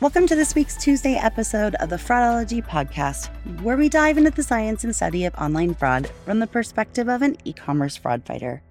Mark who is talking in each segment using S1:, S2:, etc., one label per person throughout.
S1: Welcome to this week's Tuesday episode of the Fraudology podcast, where we dive into the science and study of online fraud from the perspective of an e commerce fraud fighter.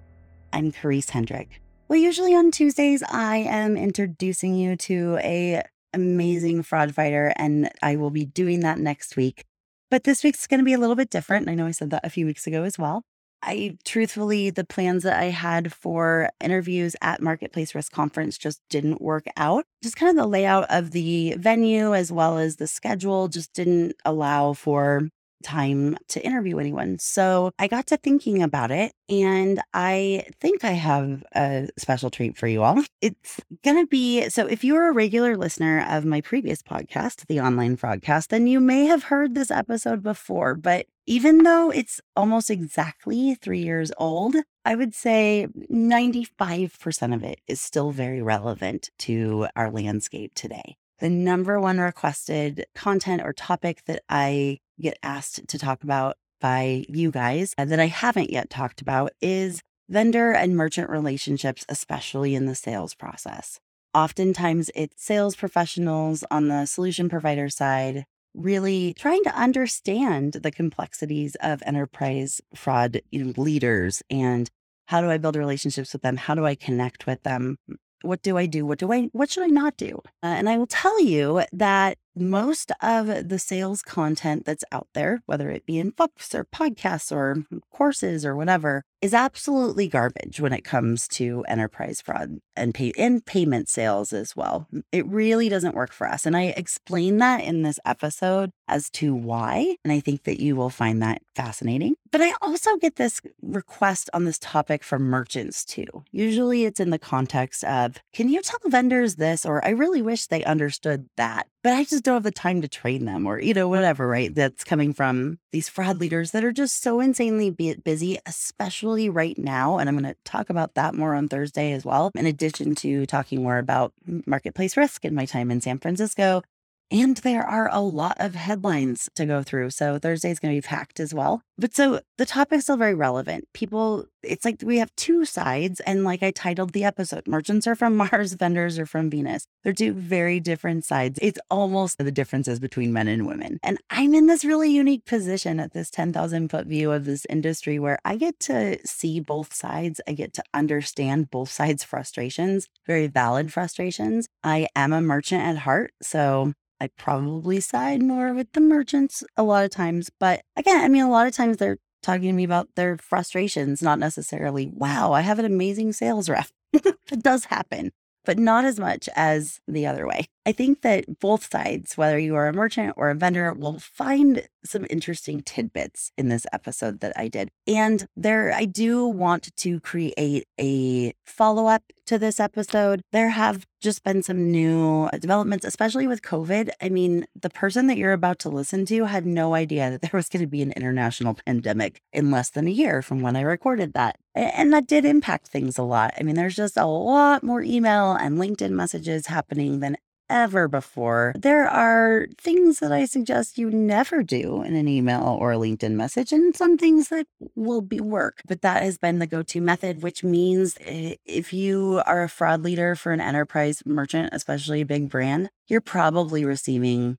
S1: I'm Karisse Hendrick. Well, usually on Tuesdays, I am introducing you to a amazing fraud fighter, and I will be doing that next week. But this week's going to be a little bit different. I know I said that a few weeks ago as well. I truthfully, the plans that I had for interviews at Marketplace Risk Conference just didn't work out. Just kind of the layout of the venue as well as the schedule just didn't allow for time to interview anyone. So I got to thinking about it, and I think I have a special treat for you all. It's going to be so if you're a regular listener of my previous podcast, The Online Fraudcast, then you may have heard this episode before. But even though it's almost exactly three years old, I would say 95% of it is still very relevant to our landscape today the number one requested content or topic that I get asked to talk about by you guys that I haven't yet talked about is vendor and merchant relationships, especially in the sales process. Oftentimes, it's sales professionals on the solution provider side really trying to understand the complexities of enterprise fraud you know, leaders and how do I build relationships with them? How do I connect with them? what do I do? What do I what should I not do? Uh, and I will tell you that most of the sales content that's out there, whether it be in books or podcasts or courses or whatever, is absolutely garbage when it comes to enterprise fraud and pay and payment sales as well. It really doesn't work for us. And I explain that in this episode as to why. And I think that you will find that fascinating. But I also get this request on this topic from merchants too. Usually it's in the context of, can you tell vendors this? Or I really wish they understood that but I just don't have the time to train them or, you know, whatever, right? That's coming from these fraud leaders that are just so insanely busy, especially right now. And I'm going to talk about that more on Thursday as well, in addition to talking more about marketplace risk and my time in San Francisco and there are a lot of headlines to go through. So Thursday is going to be packed as well. But so the topic's still very relevant. People, it's like we have two sides. And like I titled the episode, merchants are from Mars, vendors are from Venus. They're two very different sides. It's almost the differences between men and women. And I'm in this really unique position at this 10,000 foot view of this industry where I get to see both sides. I get to understand both sides' frustrations, very valid frustrations. I am a merchant at heart. So I probably side more with the merchants a lot of times. But again, I mean, a lot of times they're talking to me about their frustrations, not necessarily, wow, I have an amazing sales rep. it does happen but not as much as the other way. I think that both sides, whether you are a merchant or a vendor, will find some interesting tidbits in this episode that I did. And there, I do want to create a follow up to this episode. There have just been some new uh, developments, especially with COVID. I mean, the person that you're about to listen to had no idea that there was going to be an international pandemic in less than a year from when I recorded that. And that did impact things a lot. I mean, there's just a lot more email and LinkedIn messages happening than ever before. There are things that I suggest you never do in an email or a LinkedIn message, and some things that will be work. But that has been the go to method, which means eh, if you are a fraud leader for an enterprise merchant, especially a big brand, you're probably receiving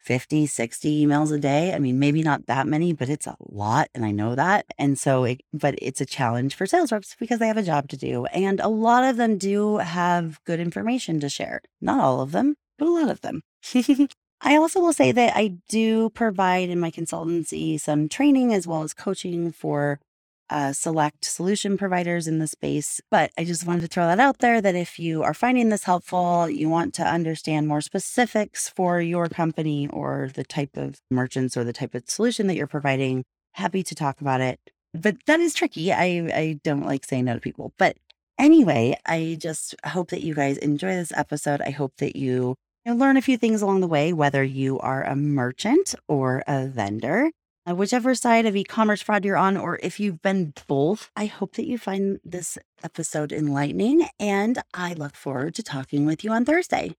S1: 50, 60 emails a day. I mean, maybe not that many, but it's a lot. And I know that. And so, it, but it's a challenge for sales reps because they have a job to do. And a lot of them do have good information to share. Not all of them, but a lot of them. I also will say that I do provide in my consultancy some training as well as coaching for uh, select solution providers in the space. But I just wanted to throw that out there that if you are finding this helpful, you want to understand more specifics for your company or the type of merchants or the type of solution that you're providing, happy to talk about it. But that is tricky. I, I don't like saying no to people. But anyway, I just hope that you guys enjoy this episode. I hope that you You'll learn a few things along the way, whether you are a merchant or a vendor. Uh, whichever side of e commerce fraud you're on, or if you've been both, I hope that you find this episode enlightening. And I look forward to talking with you on Thursday.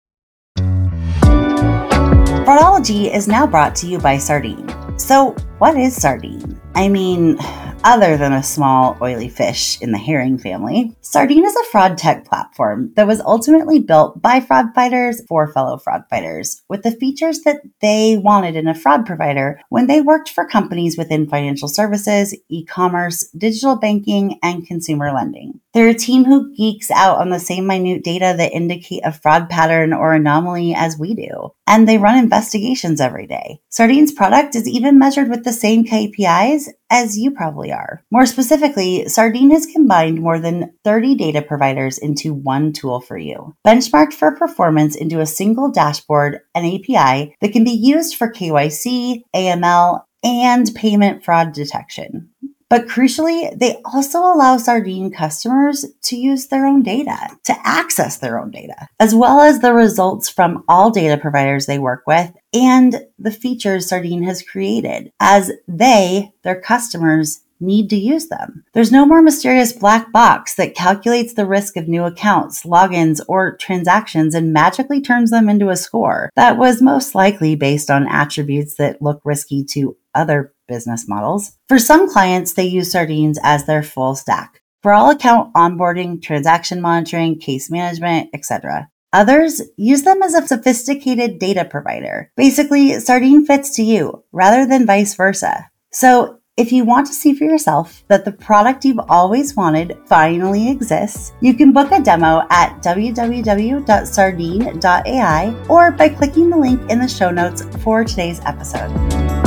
S1: Fraudology is now brought to you by Sardine. So, what is sardine? I mean, other than a small oily fish in the herring family, Sardine is a fraud tech platform that was ultimately built by fraud fighters for fellow fraud fighters with the features that they wanted in a fraud provider when they worked for companies within financial services, e commerce, digital banking, and consumer lending. They're a team who geeks out on the same minute data that indicate a fraud pattern or anomaly as we do, and they run investigations every day. Sardine's product is even measured with the same KPIs as you probably are. More specifically, Sardine has combined more than 30 data providers into one tool for you, benchmarked for performance into a single dashboard and API that can be used for KYC, AML, and payment fraud detection. But crucially, they also allow Sardine customers to use their own data, to access their own data, as well as the results from all data providers they work with and the features Sardine has created as they, their customers, need to use them. There's no more mysterious black box that calculates the risk of new accounts, logins, or transactions and magically turns them into a score that was most likely based on attributes that look risky to other business models. For some clients, they use Sardines as their full stack for all account onboarding, transaction monitoring, case management, etc. Others use them as a sophisticated data provider. Basically, Sardine fits to you rather than vice versa. So if you want to see for yourself that the product you've always wanted finally exists, you can book a demo at www.sardine.ai or by clicking the link in the show notes for today's episode.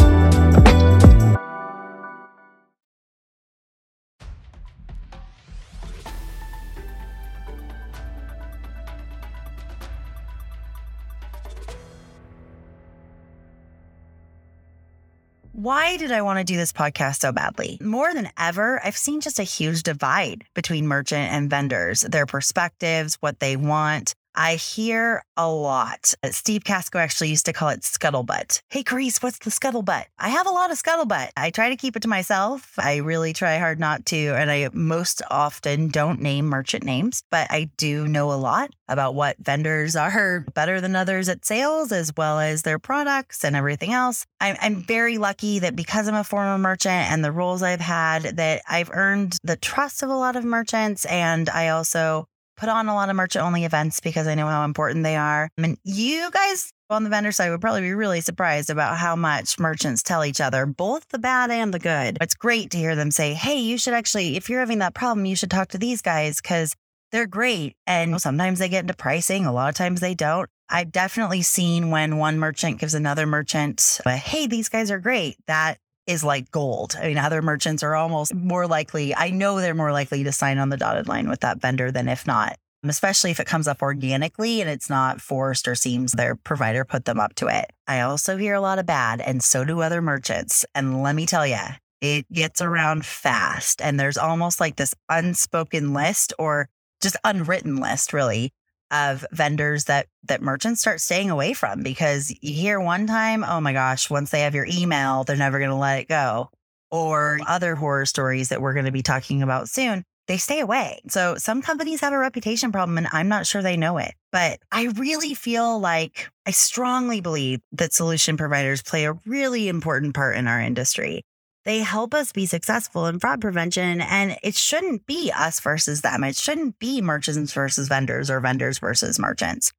S1: Why did I want to do this podcast so badly? More than ever, I've seen just a huge divide between merchant and vendors, their perspectives, what they want. I hear a lot. Uh, Steve Casco actually used to call it scuttlebutt. Hey, Karisse, what's the scuttlebutt? I have a lot of scuttlebutt. I try to keep it to myself. I really try hard not to. And I most often don't name merchant names, but I do know a lot about what vendors are better than others at sales, as well as their products and everything else. I'm, I'm very lucky that because I'm a former merchant and the roles I've had, that I've earned the trust of a lot of merchants. And I also put on a lot of merchant only events because I know how important they are. I mean, you guys on the vendor side would probably be really surprised about how much merchants tell each other, both the bad and the good. It's great to hear them say, hey, you should actually, if you're having that problem, you should talk to these guys because they're great. And sometimes they get into pricing, a lot of times they don't. I've definitely seen when one merchant gives another merchant, hey, these guys are great. That is like gold. I mean, other merchants are almost more likely, I know they're more likely to sign on the dotted line with that vendor than if not, um, especially if it comes up organically and it's not forced or seems their provider put them up to it. I also hear a lot of bad, and so do other merchants. And let me tell you, it gets around fast. And there's almost like this unspoken list or just unwritten list, really, of vendors that that merchants start staying away from because you hear one time, oh my gosh, once they have your email, they're never going to let it go. Or other horror stories that we're going to be talking about soon, they stay away. So some companies have a reputation problem and I'm not sure they know it. But I really feel like I strongly believe that solution providers play a really important part in our industry. They help us be successful in fraud prevention. And it shouldn't be us versus them. It shouldn't be merchants versus vendors or vendors versus merchants.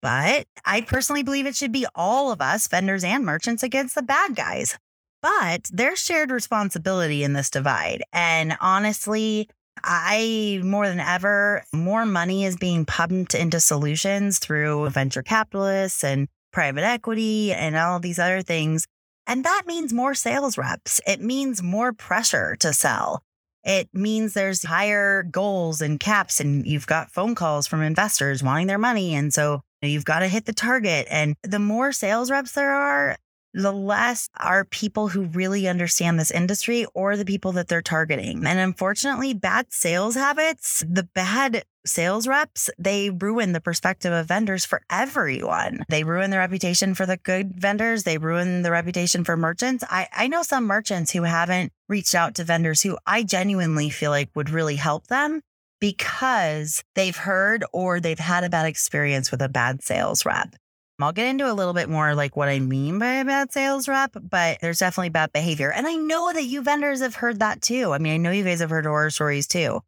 S1: But I personally believe it should be all of us, vendors and merchants, against the bad guys. But there's shared responsibility in this divide. And honestly, I more than ever, more money is being pumped into solutions through venture capitalists and private equity and all these other things. And that means more sales reps. It means more pressure to sell. It means there's higher goals and caps, and you've got phone calls from investors wanting their money. And so you've got to hit the target. And the more sales reps there are, the less are people who really understand this industry or the people that they're targeting. And unfortunately, bad sales habits, the bad sales reps, they ruin the perspective of vendors for everyone. They ruin the reputation for the good vendors. They ruin the reputation for merchants. I, I know some merchants who haven't reached out to vendors who I genuinely feel like would really help them because they've heard or they've had a bad experience with a bad sales rep. I'll get into a little bit more like what I mean by a bad sales rep, but there's definitely bad behavior. And I know that you vendors have heard that too. I mean, I know you guys have heard horror stories too.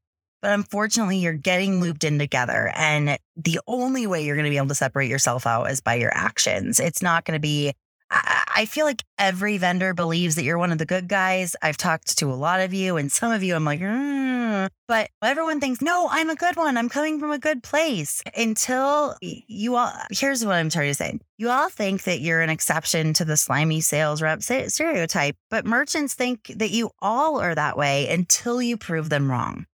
S1: But unfortunately, you're getting looped in together. And the only way you're going to be able to separate yourself out is by your actions. It's not going to be I feel like every vendor believes that you're one of the good guys. I've talked to a lot of you, and some of you, I'm like, mm. but everyone thinks, no, I'm a good one. I'm coming from a good place. Until you all, here's what I'm trying to say. You all think that you're an exception to the slimy sales rep stereotype, but merchants think that you all are that way until you prove them wrong.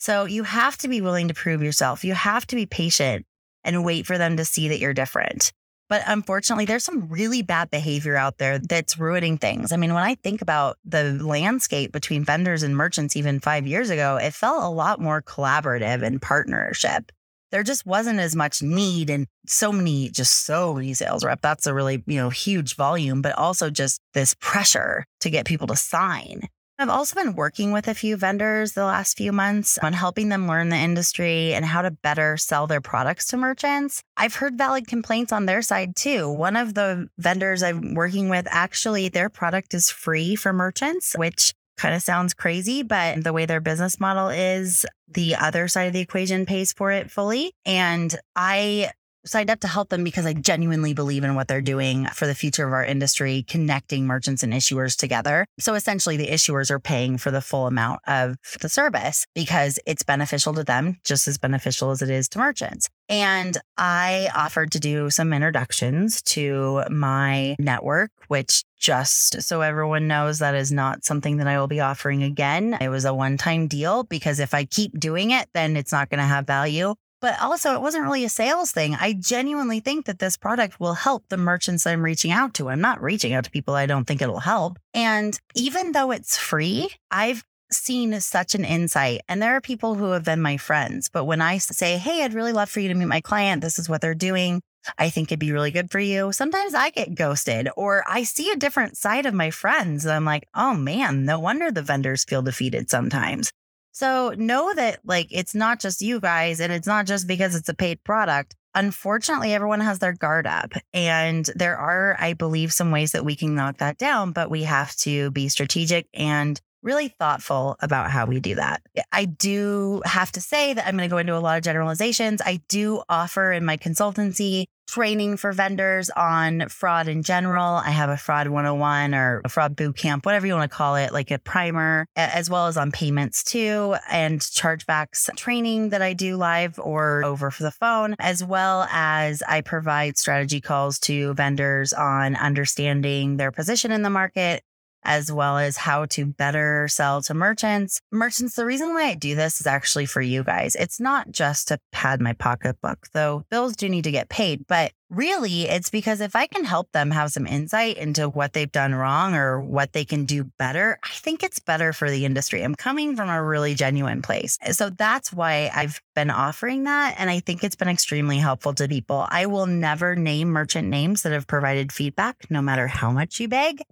S1: So you have to be willing to prove yourself. You have to be patient and wait for them to see that you're different. But unfortunately, there's some really bad behavior out there that's ruining things. I mean, when I think about the landscape between vendors and merchants even five years ago, it felt a lot more collaborative and partnership. There just wasn't as much need and so many, just so many sales rep. That's a really, you know, huge volume, but also just this pressure to get people to sign. I've also been working with a few vendors the last few months on helping them learn the industry and how to better sell their products to merchants. I've heard valid complaints on their side too. One of the vendors I'm working with, actually, their product is free for merchants, which kind of sounds crazy, but the way their business model is, the other side of the equation pays for it fully. And I signed up to help them because I genuinely believe in what they're doing for the future of our industry, connecting merchants and issuers together. So essentially, the issuers are paying for the full amount of the service because it's beneficial to them, just as beneficial as it is to merchants. And I offered to do some introductions to my network, which just so everyone knows that is not something that I will be offering again. It was a one time deal because if I keep doing it, then it's not going to have value. But also, it wasn't really a sales thing. I genuinely think that this product will help the merchants I'm reaching out to. I'm not reaching out to people I don't think it'll help. And even though it's free, I've seen such an insight. And there are people who have been my friends. But when I say, Hey, I'd really love for you to meet my client, this is what they're doing. I think it'd be really good for you. Sometimes I get ghosted or I see a different side of my friends. I'm like, oh man, no wonder the vendors feel defeated sometimes. So know that like it's not just you guys and it's not just because it's a paid product. Unfortunately, everyone has their guard up and there are, I believe, some ways that we can knock that down, but we have to be strategic and really thoughtful about how we do that. I do have to say that I'm going to go into a lot of generalizations. I do offer in my consultancy training for vendors on fraud in general. I have a fraud 101 or a fraud boot camp, whatever you want to call it, like a primer, as well as on payments too, and chargebacks training that I do live or over for the phone, as well as I provide strategy calls to vendors on understanding their position in the market as well as how to better sell to merchants. Merchants, the reason why I do this is actually for you guys. It's not just to pad my pocketbook, though bills do need to get paid, but really it's because if I can help them have some insight into what they've done wrong or what they can do better, I think it's better for the industry. I'm coming from a really genuine place. So that's why I've been offering that. And I think it's been extremely helpful to people. I will never name merchant names that have provided feedback, no matter how much you beg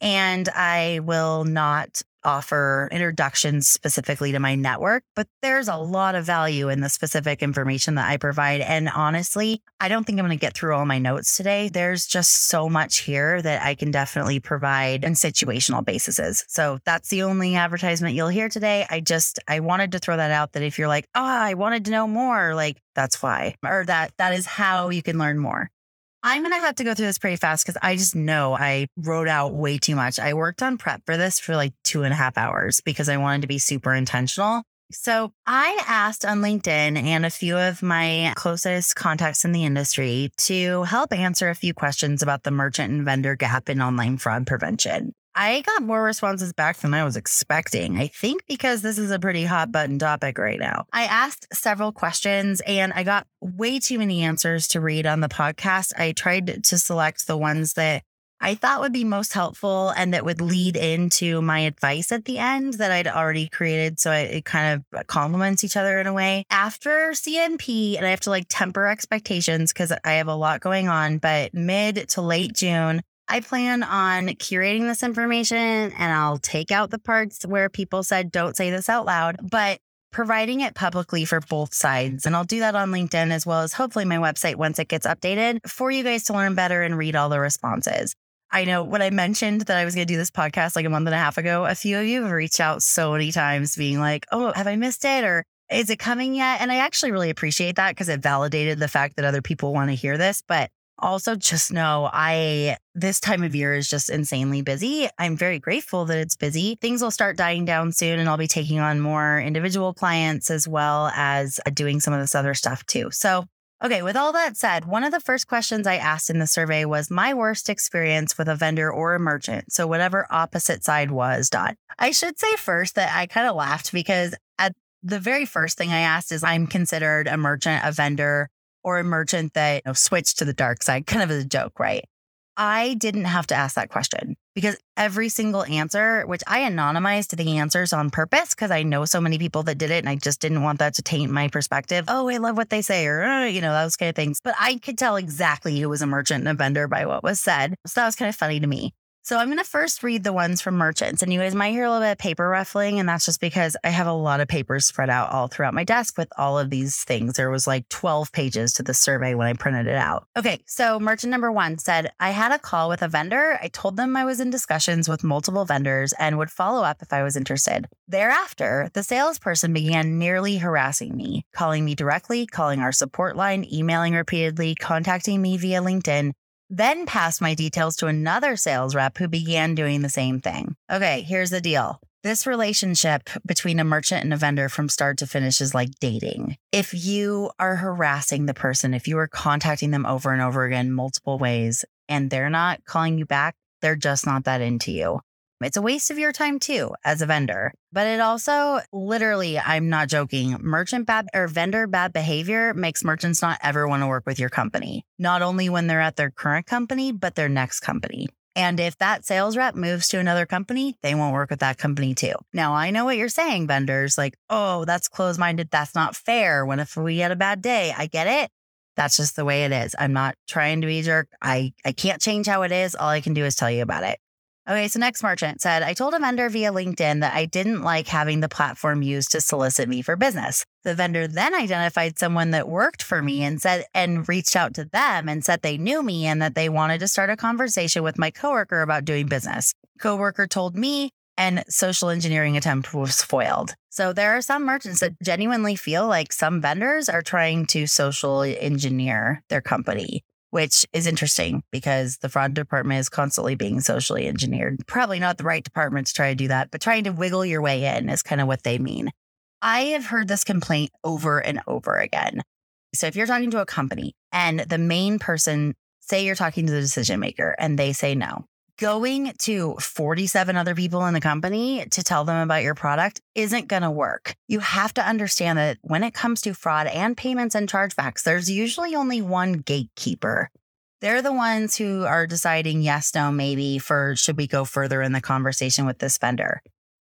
S1: and I will not offer introductions specifically to my network, but there's a lot of value in the specific information that I provide. And honestly, I don't think I'm going to get through all my notes today. There's just so much here that I can definitely provide in situational basis. So that's the only advertisement you'll hear today. I just, I wanted to throw that out that if you're like, oh, I wanted to know more, like that's why, or that that is how you can learn more. I'm going to have to go through this pretty fast because I just know I wrote out way too much. I worked on prep for this for like two and a half hours because I wanted to be super intentional. So I asked on LinkedIn and a few of my closest contacts in the industry to help answer a few questions about the merchant and vendor gap in online fraud prevention. I got more responses back than I was expecting. I think because this is a pretty hot button topic right now. I asked several questions and I got way too many answers to read on the podcast. I tried to select the ones that I thought would be most helpful and that would lead into my advice at the end that I'd already created. So it kind of complements each other in a way. After CNP, and I have to like temper expectations because I have a lot going on, but mid to late June, I plan on curating this information and I'll take out the parts where people said, don't say this out loud, but providing it publicly for both sides. And I'll do that on LinkedIn as well as hopefully my website once it gets updated for you guys to learn better and read all the responses. I know when I mentioned that I was going to do this podcast like a month and a half ago, a few of you have reached out so many times being like, oh, have I missed it? Or is it coming yet? And I actually really appreciate that because it validated the fact that other people want to hear this. But also just know I this time of year is just insanely busy. I'm very grateful that it's busy. Things will start dying down soon and I'll be taking on more individual clients as well as uh, doing some of this other stuff too. So Okay, with all that said, one of the first questions I asked in the survey was my worst experience with a vendor or a merchant. So, whatever opposite side was, dot. I should say first that I kind of laughed because at the very first thing I asked is I'm considered a merchant, a vendor, or a merchant that you know, switched to the dark side, kind of as a joke, right? I didn't have to ask that question because every single answer, which I anonymized the answers on purpose because I know so many people that did it and I just didn't want that to taint my perspective. Oh, I love what they say, or, oh, you know, those kind of things. But I could tell exactly who was a merchant and a vendor by what was said. So that was kind of funny to me. So I'm going to first read the ones from merchants. And you guys might hear a little bit of paper ruffling. And that's just because I have a lot of papers spread out all throughout my desk with all of these things. There was like 12 pages to the survey when I printed it out. Okay. So merchant number one said, I had a call with a vendor. I told them I was in discussions with multiple vendors and would follow up if I was interested. Thereafter, the salesperson began nearly harassing me, calling me directly, calling our support line, emailing repeatedly, contacting me via LinkedIn, then passed my details to another sales rep who began doing the same thing. Okay, here's the deal. This relationship between a merchant and a vendor from start to finish is like dating. If you are harassing the person, if you are contacting them over and over again, multiple ways, and they're not calling you back, they're just not that into you. It's a waste of your time too as a vendor. But it also literally, I'm not joking, merchant bad or vendor bad behavior makes merchants not ever want to work with your company, not only when they're at their current company, but their next company. And if that sales rep moves to another company, they won't work with that company too. Now, I know what you're saying, vendors, like, oh, that's closed minded. That's not fair. When if we had a bad day, I get it. That's just the way it is. I'm not trying to be a jerk. I, I can't change how it is. All I can do is tell you about it. Okay, so next merchant said, I told a vendor via LinkedIn that I didn't like having the platform used to solicit me for business. The vendor then identified someone that worked for me and said, and reached out to them and said they knew me and that they wanted to start a conversation with my coworker about doing business. Coworker told me, and social engineering attempt was foiled. So there are some merchants that genuinely feel like some vendors are trying to social engineer their company which is interesting because the fraud department is constantly being socially engineered. Probably not the right department to try to do that, but trying to wiggle your way in is kind of what they mean. I have heard this complaint over and over again. So if you're talking to a company and the main person, say you're talking to the decision maker and they say no, going to 47 other people in the company to tell them about your product isn't going to work. You have to understand that when it comes to fraud and payments and chargebacks, there's usually only one gatekeeper. They're the ones who are deciding yes, no, maybe for should we go further in the conversation with this vendor.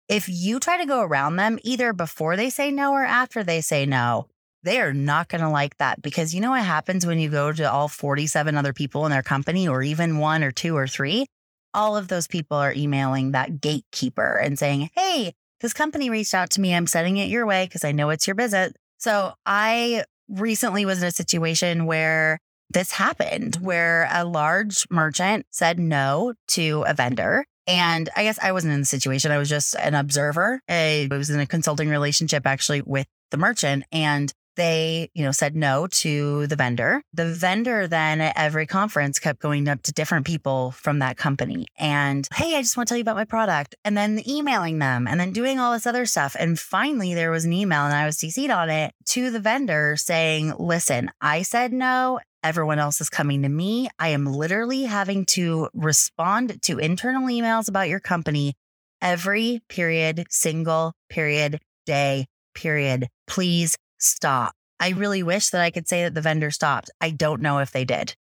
S1: If you try to go around them either before they say no or after they say no, they are not going to like that because you know what happens when you go to all 47 other people in their company or even one or two or three? All of those people are emailing that gatekeeper and saying, Hey, this company reached out to me. I'm sending it your way because I know it's your visit. So I recently was in a situation where this happened, where a large merchant said no to a vendor. And I guess I wasn't in the situation. I was just an observer. I was in a consulting relationship actually with the merchant. And they, you know, said no to the vendor. The vendor then at every conference kept going up to different people from that company and, hey, I just want to tell you about my product. And then emailing them and then doing all this other stuff. And finally, there was an email and I was CC'd on it to the vendor saying, listen, I said no. Everyone else is coming to me. I am literally having to respond to internal emails about your company every period, single period, day, period. Please stop. I really wish that I could say that the vendor stopped. I don't know if they did.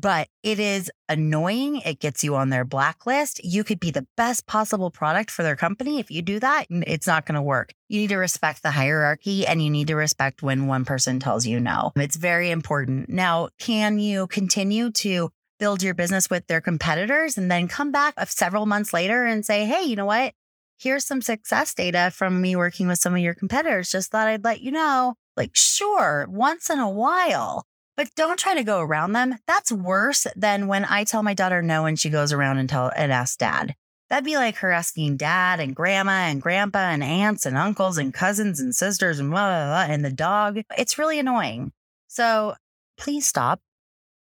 S1: but it is annoying. It gets you on their blacklist. You could be the best possible product for their company. If you do that, it's not going to work. You need to respect the hierarchy and you need to respect when one person tells you no. It's very important. Now, can you continue to build your business with their competitors and then come back several months later and say, hey, you know what? Here's some success data from me working with some of your competitors. Just thought I'd let you know. Like, sure, once in a while, but don't try to go around them. That's worse than when I tell my daughter no and she goes around and tell and asks dad. That'd be like her asking dad and grandma and grandpa and aunts and uncles and cousins and sisters and blah, blah, blah, and the dog. It's really annoying. So please stop.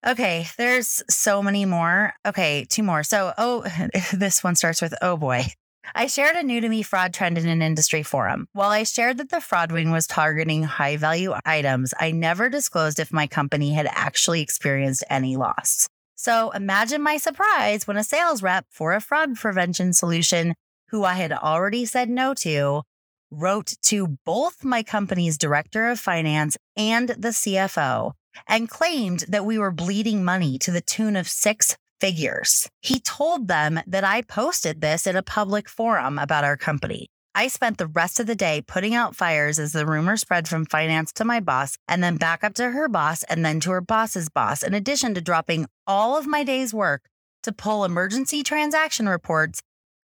S1: Okay, there's so many more. Okay, two more. So, oh, this one starts with oh boy. I shared a new to me fraud trend in an industry forum. While I shared that the fraud ring was targeting high value items, I never disclosed if my company had actually experienced any loss. So imagine my surprise when a sales rep for a fraud prevention solution, who I had already said no to, wrote to both my company's director of finance and the CFO and claimed that we were bleeding money to the tune of six figures. He told them that I posted this in a public forum about our company. I spent the rest of the day putting out fires as the rumor spread from finance to my boss and then back up to her boss and then to her boss's boss, in addition to dropping all of my day's work to pull emergency transaction reports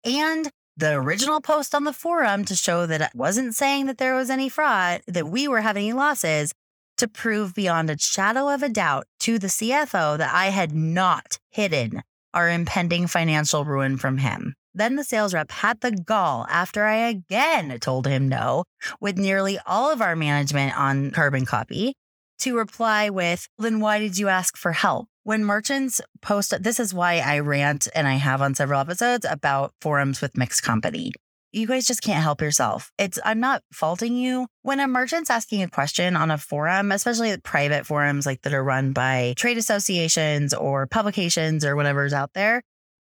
S1: and the original post on the forum to show that I wasn't saying that there was any fraud, that we were having any losses, to prove beyond a shadow of a doubt to the CFO that I had not hidden our impending financial ruin from him. Then the sales rep had the gall after I again told him no, with nearly all of our management on carbon copy, to reply with, Then why did you ask for help? When merchants post, this is why I rant and I have on several episodes about forums with mixed company you guys just can't help yourself. It's, I'm not faulting you. When a merchant's asking a question on a forum, especially private forums like that are run by trade associations or publications or whatever's out there,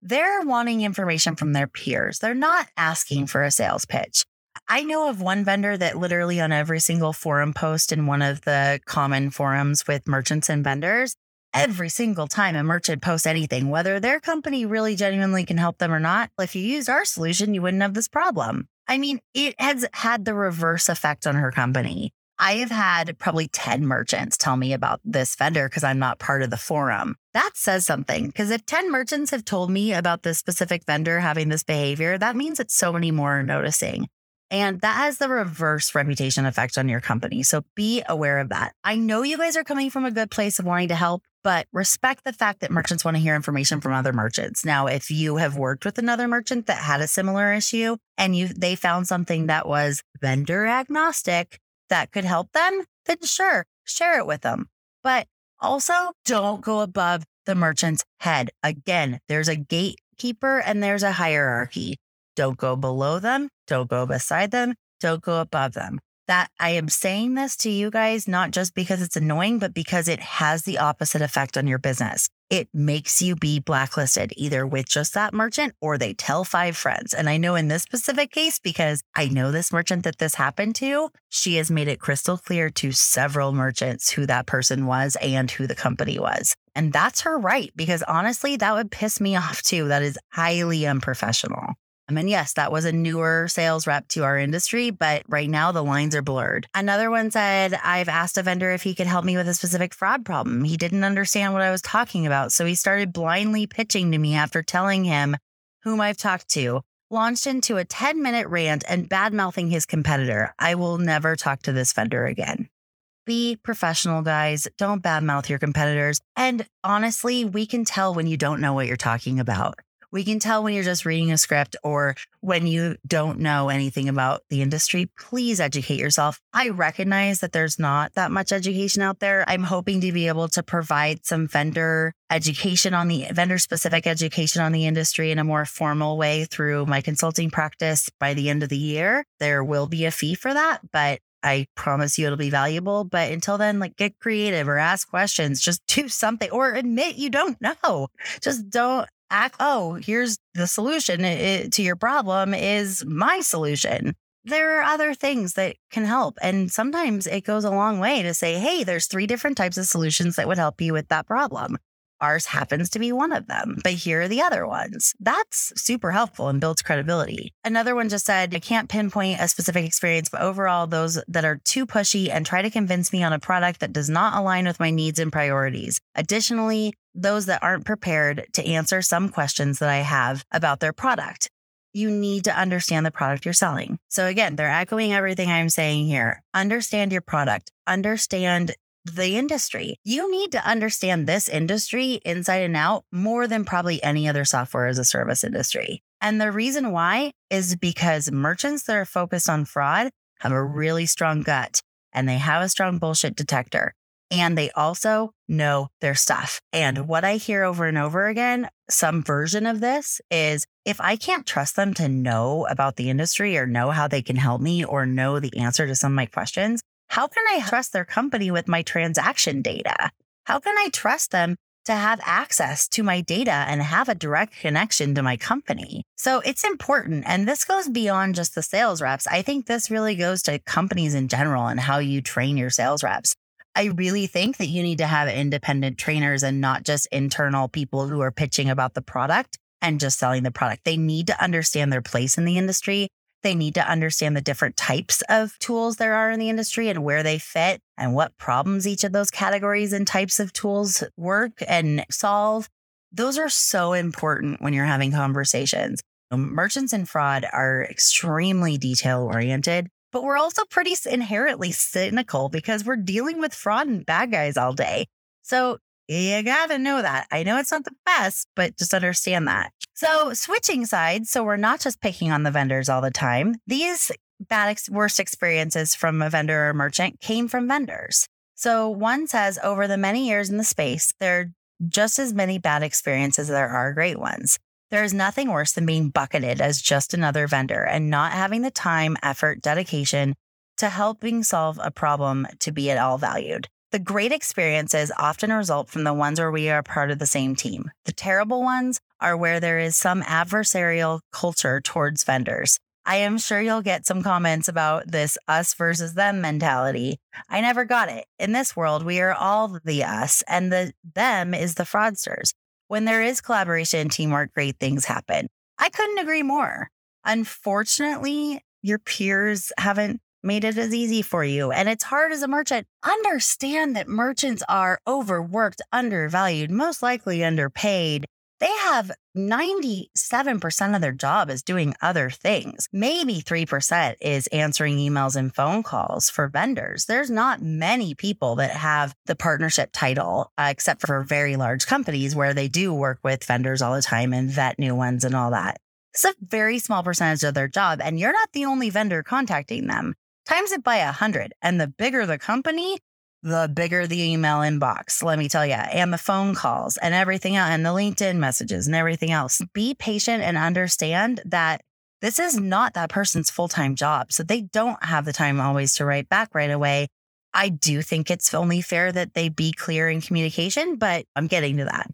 S1: they're wanting information from their peers. They're not asking for a sales pitch. I know of one vendor that literally on every single forum post in one of the common forums with merchants and vendors, every single time a merchant posts anything, whether their company really genuinely can help them or not. If you used our solution, you wouldn't have this problem. I mean, it has had the reverse effect on her company. I have had probably 10 merchants tell me about this vendor because I'm not part of the forum. That says something because if 10 merchants have told me about this specific vendor having this behavior, that means that so many more are noticing. And that has the reverse reputation effect on your company. So be aware of that. I know you guys are coming from a good place of wanting to help, but respect the fact that merchants want to hear information from other merchants. Now, if you have worked with another merchant that had a similar issue and you they found something that was vendor agnostic that could help them, then sure, share it with them. But also don't go above the merchant's head. Again, there's a gatekeeper and there's a hierarchy. Don't go below them. Don't go beside them. Don't go above them. That I am saying this to you guys, not just because it's annoying, but because it has the opposite effect on your business. It makes you be blacklisted either with just that merchant or they tell five friends. And I know in this specific case, because I know this merchant that this happened to, she has made it crystal clear to several merchants who that person was and who the company was. And that's her right, because honestly, that would piss me off too. That is highly unprofessional. Mean, yes, that was a newer sales rep to our industry, but right now the lines are blurred. Another one said, I've asked a vendor if he could help me with a specific fraud problem. He didn't understand what I was talking about. So he started blindly pitching to me after telling him whom I've talked to, launched into a 10 minute rant and bad mouthing his competitor. I will never talk to this vendor again. Be professional, guys. Don't badmouth your competitors. And honestly, we can tell when you don't know what you're talking about. We can tell when you're just reading a script or when you don't know anything about the industry. Please educate yourself. I recognize that there's not that much education out there. I'm hoping to be able to provide some vendor education on the vendor specific education on the industry in a more formal way through my consulting practice by the end of the year. There will be a fee for that, but I promise you it'll be valuable. But until then, like get creative or ask questions, just do something or admit you don't know. Just don't act, oh, here's the solution it, to your problem is my solution. There are other things that can help. And sometimes it goes a long way to say, hey, there's three different types of solutions that would help you with that problem. Ours happens to be one of them, but here are the other ones. That's super helpful and builds credibility. Another one just said, I can't pinpoint a specific experience, but overall, those that are too pushy and try to convince me on a product that does not align with my needs and priorities. Additionally, those that aren't prepared to answer some questions that I have about their product. You need to understand the product you're selling. So, again, they're echoing everything I'm saying here. Understand your product, understand the industry. You need to understand this industry inside and out more than probably any other software as a service industry. And the reason why is because merchants that are focused on fraud have a really strong gut and they have a strong bullshit detector. And they also know their stuff. And what I hear over and over again, some version of this is if I can't trust them to know about the industry or know how they can help me or know the answer to some of my questions, how can I trust their company with my transaction data? How can I trust them to have access to my data and have a direct connection to my company. So it's important. And this goes beyond just the sales reps. I think this really goes to companies in general and how you train your sales reps. I really think that you need to have independent trainers and not just internal people who are pitching about the product and just selling the product. They need to understand their place in the industry they need to understand the different types of tools there are in the industry and where they fit and what problems each of those categories and types of tools work and solve. Those are so important when you're having conversations. Um, merchants and fraud are extremely detail oriented, but we're also pretty inherently cynical because we're dealing with fraud and bad guys all day. So you gotta know that. I know it's not the best, but just understand that. So, switching sides, so we're not just picking on the vendors all the time. These bad, ex- worst experiences from a vendor or merchant came from vendors. So, one says over the many years in the space, there are just as many bad experiences as there are great ones. There is nothing worse than being bucketed as just another vendor and not having the time, effort, dedication to helping solve a problem to be at all valued. The great experiences often result from the ones where we are part of the same team. The terrible ones are where there is some adversarial culture towards vendors. I am sure you'll get some comments about this us versus them mentality. I never got it. In this world, we are all the us, and the them is the fraudsters. When there is collaboration and teamwork, great things happen. I couldn't agree more. Unfortunately, your peers haven't made it as easy for you. And it's hard as a merchant. Understand that merchants are overworked, undervalued, most likely underpaid. They have 97% of their job is doing other things. Maybe 3% is answering emails and phone calls for vendors. There's not many people that have the partnership title, uh, except for very large companies where they do work with vendors all the time and vet new ones and all that. It's a very small percentage of their job, and you're not the only vendor contacting them times it by a hundred. And the bigger the company, the bigger the email inbox, let me tell you, and the phone calls and everything else, and the LinkedIn messages and everything else. Be patient and understand that this is not that person's full time job. So they don't have the time always to write back right away. I do think it's only fair that they be clear in communication, but I'm getting to that.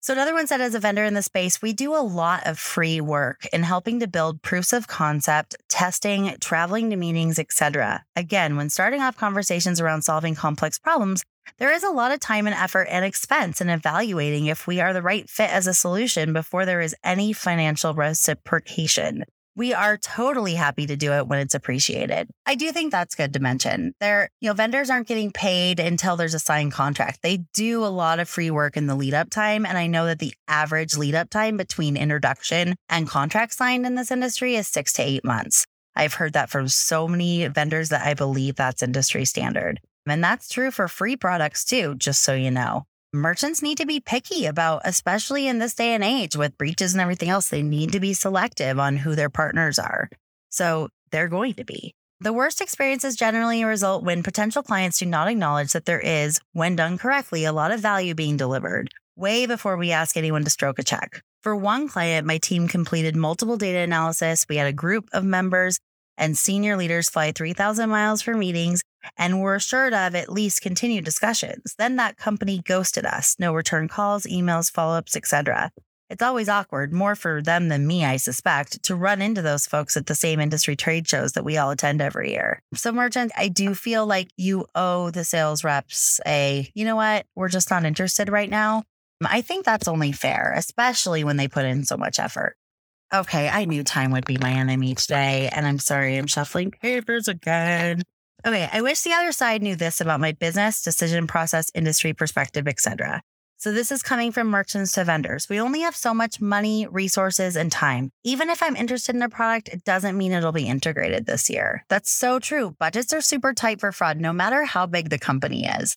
S1: So another one said as a vendor in the space, we do a lot of free work in helping to build proofs of concept, testing, traveling to meetings, etc. Again, when starting off conversations around solving complex problems, there is a lot of time and effort and expense in evaluating if we are the right fit as a solution before there is any financial reciprocation we are totally happy to do it when it's appreciated. I do think that's good to mention. There, you know, vendors aren't getting paid until there's a signed contract. They do a lot of free work in the lead up time. And I know that the average lead up time between introduction and contract signed in this industry is six to eight months. I've heard that from so many vendors that I believe that's industry standard. And that's true for free products too, just so you know merchants need to be picky about, especially in this day and age with breaches and everything else. They need to be selective on who their partners are. So they're going to be. The worst experiences generally result when potential clients do not acknowledge that there is, when done correctly, a lot of value being delivered way before we ask anyone to stroke a check. For one client, my team completed multiple data analysis. We had a group of members and senior leaders fly 3,000 miles for meetings and were assured of at least continued discussions. Then that company ghosted us. No return calls, emails, follow-ups, etc. It's always awkward, more for them than me, I suspect, to run into those folks at the same industry trade shows that we all attend every year. So, merchant, I do feel like you owe the sales reps a, you know what, we're just not interested right now. I think that's only fair, especially when they put in so much effort. Okay, I knew time would be my enemy today, and I'm sorry I'm shuffling papers again. Okay, I wish the other side knew this about my business, decision process, industry perspective, etc. So this is coming from merchants to vendors. We only have so much money, resources, and time. Even if I'm interested in a product, it doesn't mean it'll be integrated this year. That's so true. Budgets are super tight for fraud, no matter how big the company is.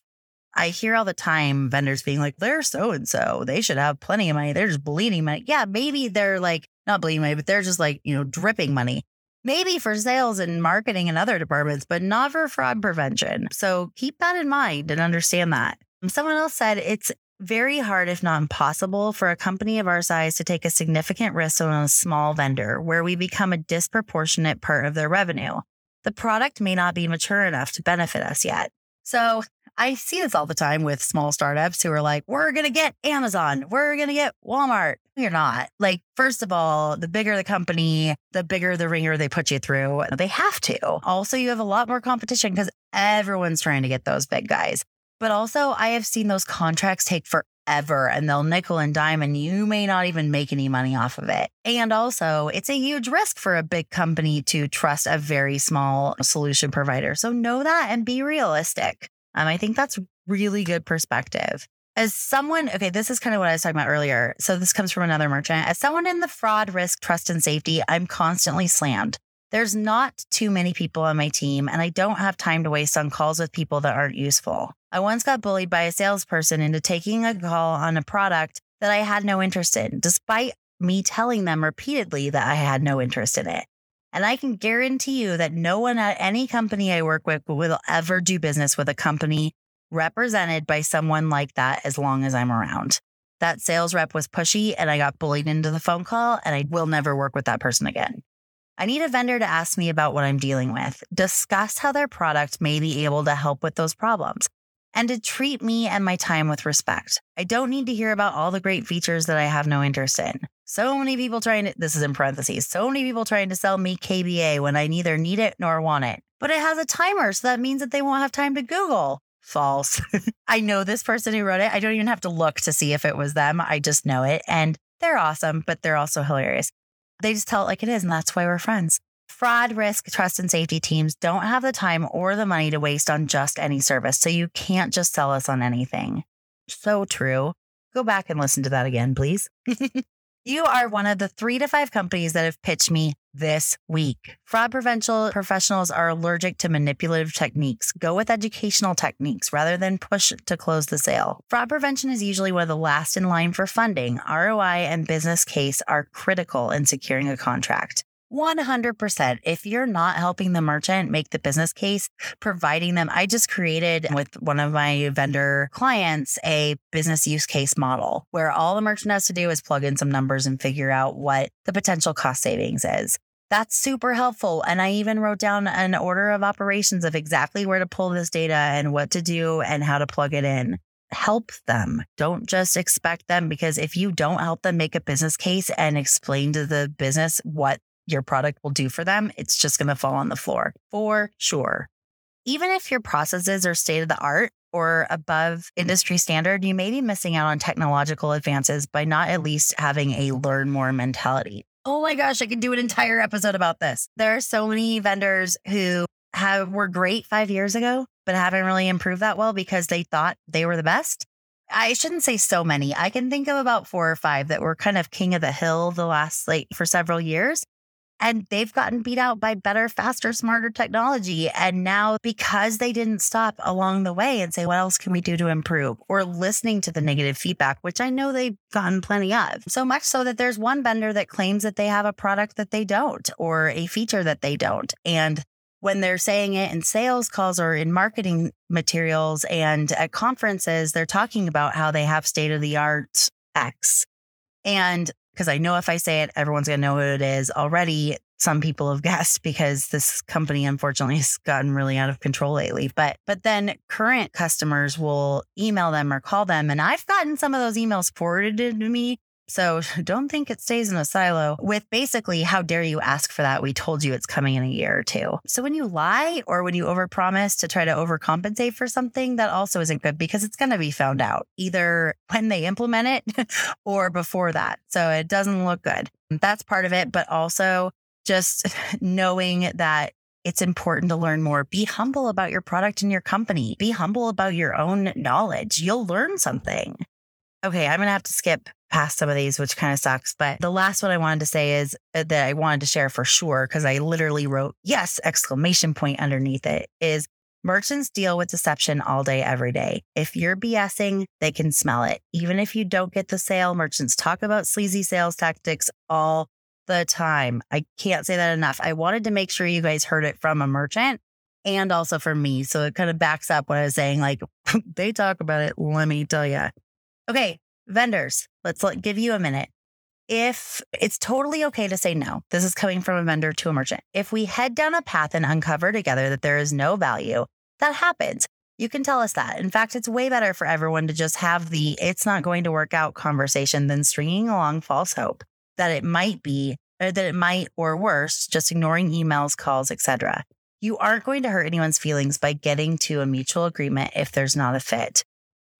S1: I hear all the time vendors being like, they're so and so. They should have plenty of money. They're just bleeding money. Yeah, maybe they're like, not bleeding money, but they're just like, you know, dripping money. Maybe for sales and marketing and other departments, but not for fraud prevention. So keep that in mind and understand that. Someone else said it's very hard, if not impossible, for a company of our size to take a significant risk on a small vendor where we become a disproportionate part of their revenue. The product may not be mature enough to benefit us yet. So I see this all the time with small startups who are like, we're going to get Amazon, we're going to get Walmart. You're not. Like, first of all, the bigger the company, the bigger the wringer they put you through. They have to. Also, you have a lot more competition because everyone's trying to get those big guys. But also, I have seen those contracts take forever and they'll nickel and dime, and you may not even make any money off of it. And also, it's a huge risk for a big company to trust a very small solution provider. So know that and be realistic. Um, I think that's really good perspective. As someone, okay, this is kind of what I was talking about earlier. So this comes from another merchant. As someone in the fraud, risk, trust, and safety, I'm constantly slammed. There's not too many people on my team, and I don't have time to waste on calls with people that aren't useful. I once got bullied by a salesperson into taking a call on a product that I had no interest in, despite me telling them repeatedly that I had no interest in it. And I can guarantee you that no one at any company I work with will ever do business with a company represented by someone like that as long as I'm around. That sales rep was pushy and I got bullied into the phone call, and I will never work with that person again. I need a vendor to ask me about what I'm dealing with, discuss how their product may be able to help with those problems, and to treat me and my time with respect. I don't need to hear about all the great features that I have no interest in. So many people trying to, this is in parentheses, so many people trying to sell me KBA when I neither need it nor want it. But it has a timer, so that means that they won't have time to Google. False. I know this person who wrote it. I don't even have to look to see if it was them. I just know it. And they're awesome, but they're also hilarious. They just tell it like it is, and that's why we're friends. Fraud, risk, trust, and safety teams don't have the time or the money to waste on just any service. So you can't just sell us on anything. So true. Go back and listen to that again, please. you are one of the three to five companies that have pitched me this week. Fraud prevention professionals are allergic to manipulative techniques. Go with educational techniques rather than push to close the sale. Fraud prevention is usually one of the last in line for funding. ROI and business case are critical in securing a contract. 100%. If you're not helping the merchant make the business case, providing them, I just created with one of my vendor clients a business use case model where all the merchant has to do is plug in some numbers and figure out what the potential cost savings is. That's super helpful. And I even wrote down an order of operations of exactly where to pull this data and what to do and how to plug it in help them. Don't just expect them because if you don't help them make a business case and explain to the business what your product will do for them, it's just going to fall on the floor for sure. Even if your processes are state of the art or above industry standard, you may be missing out on technological advances by not at least having a learn more mentality. Oh my gosh, I could do an entire episode about this. There are so many vendors who have were great 5 years ago but haven't really improved that well because they thought they were the best. I shouldn't say so many. I can think of about 4 or 5 that were kind of king of the hill the last like for several years and they've gotten beat out by better, faster, smarter technology. And now, because they didn't stop along the way and say, what else can we do to improve? Or listening to the negative feedback, which I know they've gotten plenty of. So much so that there's one vendor that claims that they have a product that they don't or a feature that they don't. And when they're saying it in sales calls or in marketing materials and at conferences, they're talking about how they have state of the art X. And because I know if I say it, everyone's going to know what it is already. Some people have guessed because this company unfortunately has gotten really out of control lately. But but then current customers will email them or call them, and I've gotten some of those emails forwarded to me So don't think it stays in a silo with basically, how dare you ask for that? We told you it's coming in a year or two. So when you lie or when you overpromise to try to overcompensate for something, that also isn't good because it's going to be found out either when they implement it or before that. So it doesn't look good. That's part of it. But also just knowing that it's important to learn more. Be humble about your product and your company. Be humble about your own knowledge. You'll learn something. Okay, I'm going to have to skip past some of these, which kind of sucks. But the last one I wanted to say is uh, that I wanted to share for sure, because I literally wrote yes, exclamation point underneath it is merchants deal with deception all day, every day. If you're BSing, they can smell it. Even if you don't get the sale, merchants talk about sleazy sales tactics all the time. I can't say that enough. I wanted to make sure you guys heard it from a merchant and also from me. So it kind of backs up what I was saying. Like they talk about it. Let me tell you. Okay, vendors, let's let, give you a minute. If it's totally okay to say no, this is coming from a vendor to a merchant. If we head down a path and uncover together that there is no value, that happens. You can tell us that. In fact, it's way better for everyone to just have the it's not going to work out conversation than stringing along false hope that it might be, or that it might, or worse, just ignoring emails, calls, etc. You aren't going to hurt anyone's feelings by getting to a mutual agreement if there's not a fit.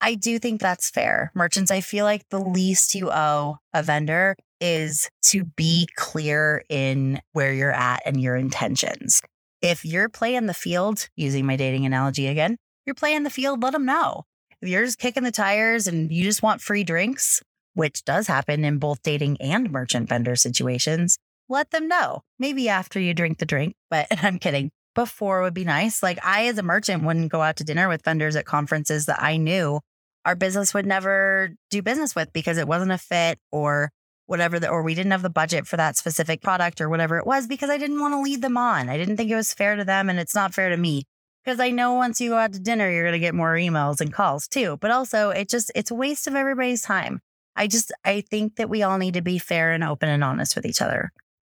S1: I do think that's fair. Merchants, I feel like the least you owe a vendor is to be clear in where you're at and your intentions. If you're playing the field, using my dating analogy again, you're playing the field, let them know. If you're just kicking the tires and you just want free drinks, which does happen in both dating and merchant vendor situations, let them know. Maybe after you drink the drink, but I'm kidding. Before would be nice. Like I, as a merchant, wouldn't go out to dinner with vendors at conferences that I knew our business would never do business with because it wasn't a fit or whatever, the, or we didn't have the budget for that specific product or whatever it was because I didn't want to lead them on. I didn't think it was fair to them and it's not fair to me because I know once you go out to dinner, you're going to get more emails and calls too. But also, it just, it's a waste of everybody's time. I just, I think that we all need to be fair and open and honest with each other.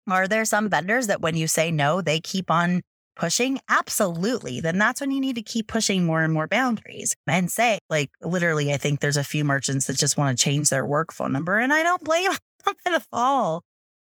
S1: Are there some vendors that when you say no, they keep on pushing? Absolutely. Then that's when you need to keep pushing more and more boundaries and say, like, literally, I think there's a few merchants that just want to change their work phone number, and I don't blame them at all.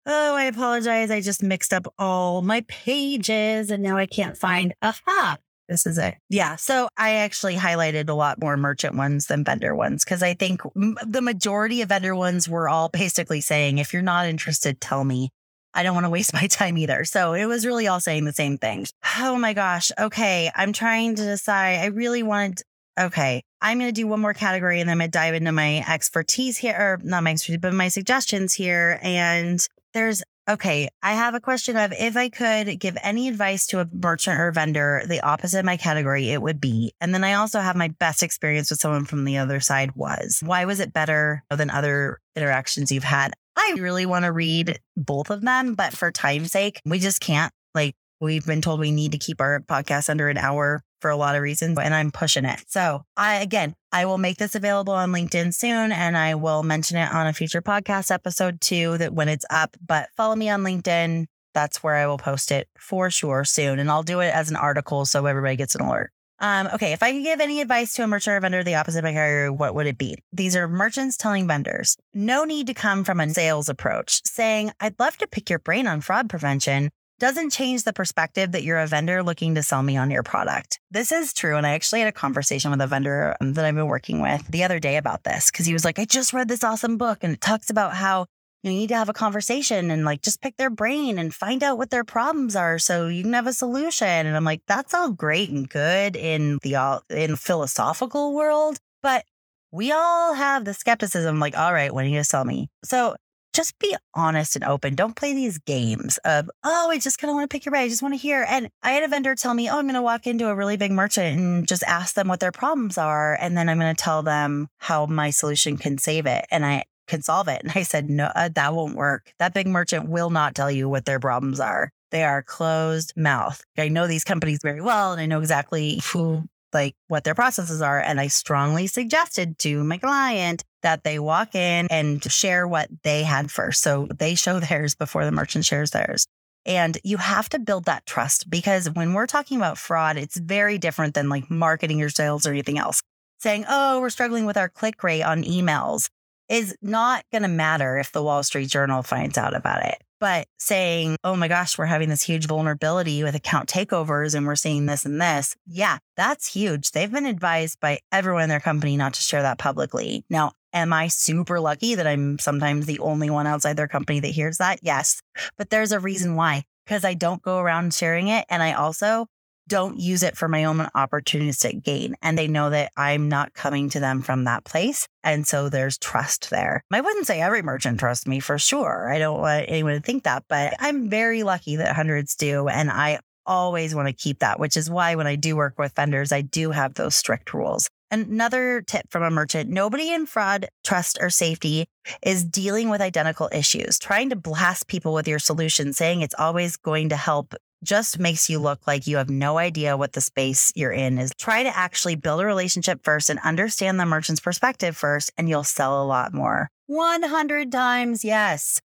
S1: Oh, I apologize. I just mixed up all my pages and now I can't find. Aha. This is it. Yeah. So I actually highlighted a lot more merchant ones than vendor ones because I think the majority of vendor ones were all basically saying, if you're not interested, tell me. I don't want to waste my time either. So it was really all saying the same thing. Oh my gosh. Okay. I'm trying to decide. I really wanted, okay. I'm going to do one more category and then I'm going to dive into my expertise here, or not my expertise, but my suggestions here. And there's, okay. I have a question of if I could give any advice to a merchant or vendor, the opposite of my category, it would be. And then I also have my best experience with someone from the other side was why was it better than other interactions you've had? I really want to read both of them, but for time's sake, we just can't. Like, we've been told we need to keep our podcast under an hour for a lot of reasons, and I'm pushing it. So, I again, I will make this available on LinkedIn soon and I will mention it on a future podcast episode too, that when it's up. But follow me on LinkedIn. That's where I will post it for sure soon. And I'll do it as an article so everybody gets an alert. Um, okay, if I could give any advice to a merchant or vendor the opposite of my career, what would it be? These are merchants telling vendors no need to come from a sales approach, saying, I'd love to pick your brain on fraud prevention. Doesn't change the perspective that you're a vendor looking to sell me on your product. This is true. And I actually had a conversation with a vendor um, that I've been working with the other day about this because he was like, I just read this awesome book and it talks about how you need to have a conversation and like just pick their brain and find out what their problems are so you can have a solution. And I'm like, that's all great and good in the all in philosophical world, but we all have the skepticism like, all right, when are you gonna sell me? So just be honest and open. Don't play these games of, oh, I just kind of want to pick your brain. I just want to hear. And I had a vendor tell me, oh, I'm going to walk into a really big merchant and just ask them what their problems are. And then I'm going to tell them how my solution can save it. And I can solve it. And I said, no, uh, that won't work. That big merchant will not tell you what their problems are. They are closed mouth. I know these companies very well and I know exactly who, like what their processes are. And I strongly suggested to my client that they walk in and share what they had first. So they show theirs before the merchant shares theirs. And you have to build that trust because when we're talking about fraud, it's very different than like marketing your sales or anything else. Saying, oh, we're struggling with our click rate on emails is not going to matter if the Wall Street Journal finds out about it. But saying, oh my gosh, we're having this huge vulnerability with account takeovers and we're seeing this and this. Yeah, that's huge. They've been advised by everyone in their company not to share that publicly. Now, am I super lucky that I'm sometimes the only one outside their company that hears that? Yes. But there's a reason why, because I don't go around sharing it. And I also don't use it for my own opportunistic gain. And they know that I'm not coming to them from that place. And so there's trust there. I wouldn't say every merchant trusts me for sure. I don't want anyone to think that, but I'm very lucky that hundreds do. And I always want to keep that, which is why when I do work with vendors, I do have those strict rules. Another tip from a merchant nobody in fraud, trust, or safety is dealing with identical issues. Trying to blast people with your solution, saying it's always going to help just makes you look like you have no idea what the space you're in is. Try to actually build a relationship first and understand the merchant's perspective first, and you'll sell a lot more. 100 times, yes.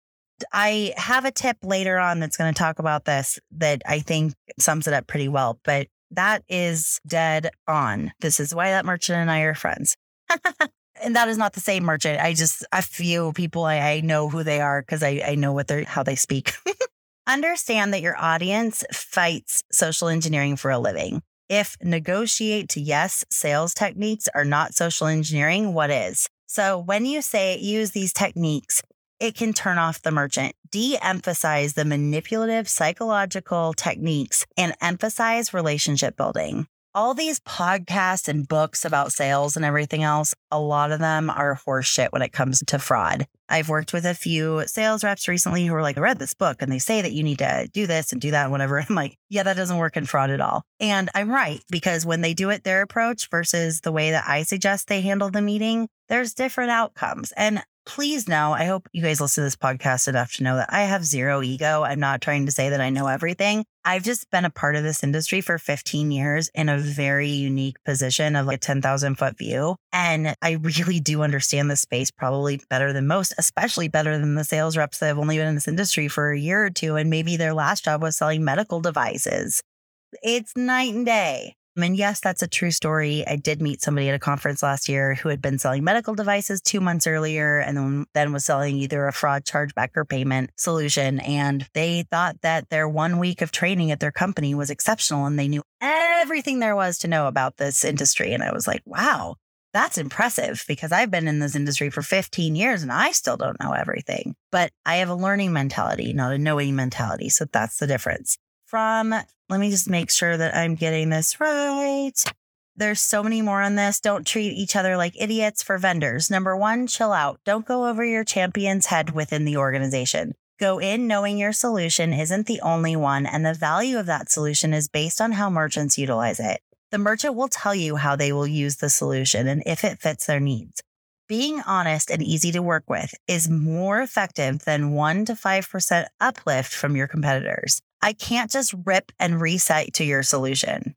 S1: I have a tip later on that's going to talk about this that I think sums it up pretty well, but that is dead on. This is why that merchant and I are friends. and that is not the same merchant. I just, a few people, I, I know who they are because I, I know what they're, how they speak. Understand that your audience fights social engineering for a living. If negotiate to yes sales techniques are not social engineering, what is? So when you say use these techniques, it can turn off the merchant, de emphasize the manipulative psychological techniques, and emphasize relationship building all these podcasts and books about sales and everything else, a lot of them are horseshit when it comes to fraud. I've worked with a few sales reps recently who are like, I read this book and they say that you need to do this and do that and whatever. I'm like, yeah, that doesn't work in fraud at all. And I'm right because when they do it their approach versus the way that I suggest they handle the meeting, there's different outcomes. And please know, I hope you guys listen to this podcast enough to know that I have zero ego. I'm not trying to say that I know everything. I've just been a part of this industry for 15 years in a very unique position of like a 10,000 foot view. And I really do understand the space probably better than most, especially better than the sales reps that have only been in this industry for a year or two. And maybe their last job was selling medical devices. It's night and day. Um, and yes, that's a true story. I did meet somebody at a conference last year who had been selling medical devices two months earlier and then, then was selling either a fraud chargeback or payment solution. And they thought that their one week of training at their company was exceptional and they knew everything there was to know about this industry. And I was like, wow, that's impressive because I've been in this industry for 15 years and I still don't know everything. But I have a learning mentality, not a knowing mentality. So that's the difference from, let me just make sure that I'm getting this right. There's so many more on this. Don't treat each other like idiots for vendors. Number one, chill out. Don't go over your champion's head within the organization. Go in knowing your solution isn't the only one, and the value of that solution is based on how merchants utilize it. The merchant will tell you how they will use the solution and if it fits their needs. Being honest and easy to work with is more effective than 1 to 5% uplift from your competitors. I can't just rip and reset to your solution.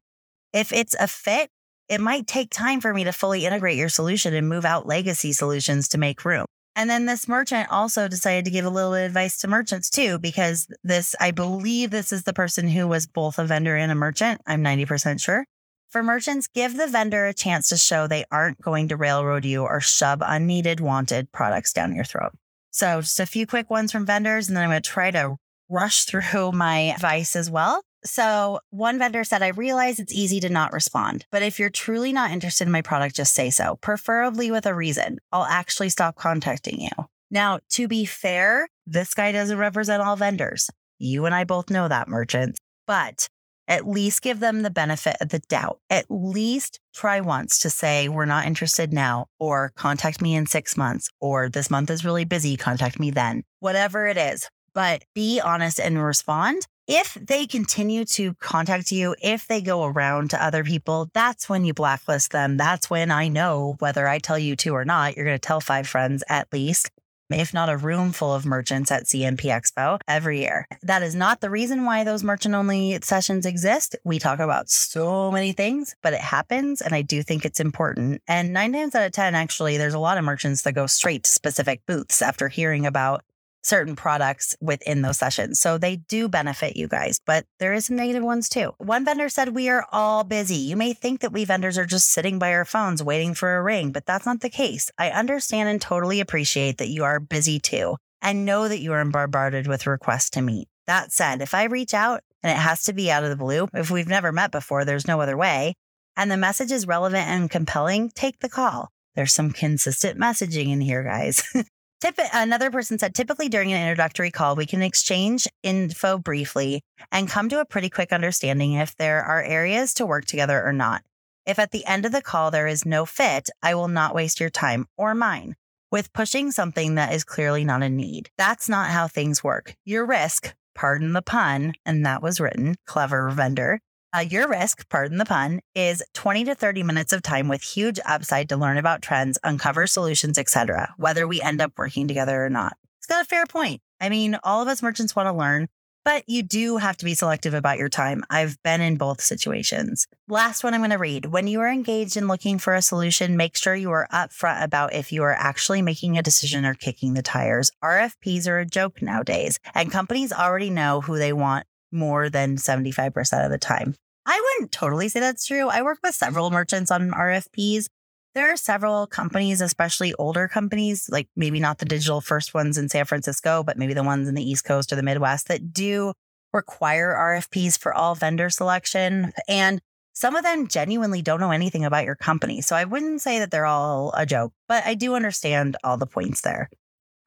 S1: If it's a fit, it might take time for me to fully integrate your solution and move out legacy solutions to make room. And then this merchant also decided to give a little bit of advice to merchants too, because this, I believe this is the person who was both a vendor and a merchant. I'm 90% sure. For merchants, give the vendor a chance to show they aren't going to railroad you or shove unneeded, wanted products down your throat. So, just a few quick ones from vendors, and then I'm going to try to rush through my advice as well. So, one vendor said, I realize it's easy to not respond, but if you're truly not interested in my product, just say so, preferably with a reason. I'll actually stop contacting you. Now, to be fair, this guy doesn't represent all vendors. You and I both know that, merchants, but at least give them the benefit of the doubt. At least try once to say, we're not interested now, or contact me in six months, or this month is really busy, contact me then. Whatever it is, but be honest and respond. If they continue to contact you, if they go around to other people, that's when you blacklist them. That's when I know whether I tell you to or not, you're going to tell five friends at least if not a room full of merchants at CNP Expo every year. That is not the reason why those merchant only sessions exist. We talk about so many things, but it happens. And I do think it's important. And nine times out of 10, actually, there's a lot of merchants that go straight to specific booths after hearing about certain products within those sessions. So they do benefit you guys, but there is some negative ones too. One vendor said, We are all busy. You may think that we vendors are just sitting by our phones waiting for a ring, but that's not the case. I understand and totally appreciate that you are busy too and know that you are bombarded with requests to meet. That said, if I reach out and it has to be out of the blue, if we've never met before, there's no other way, and the message is relevant and compelling, take the call. There's some consistent messaging in here, guys. Tip, another person said typically during an introductory call, we can exchange info briefly and come to a pretty quick understanding if there are areas to work together or not. If at the end of the call there is no fit, I will not waste your time or mine with pushing something that is clearly not a need. That's not how things work. Your risk, pardon the pun, and that was written, clever vendor, uh, your risk, pardon the pun, is 20 to 30 minutes of time with huge upside to learn about trends, uncover solutions, etc., whether we end up working together or not. It's got a fair point. I mean, all of us merchants want to learn, but you do have to be selective about your time. I've been in both situations. Last one I'm going to read. When you are engaged in looking for a solution, make sure you are upfront about if you are actually making a decision or kicking the tires. RFPs are a joke nowadays, and companies already know who they want more than 75% of the time. I wouldn't totally say that's true. I work with several merchants on RFPs. There are several companies, especially older companies, like maybe not the digital first ones in San Francisco, but maybe the ones in the East Coast or the Midwest that do require RFPs for all vendor selection. And some of them genuinely don't know anything about your company. So I wouldn't say that they're all a joke, but I do understand all the points there.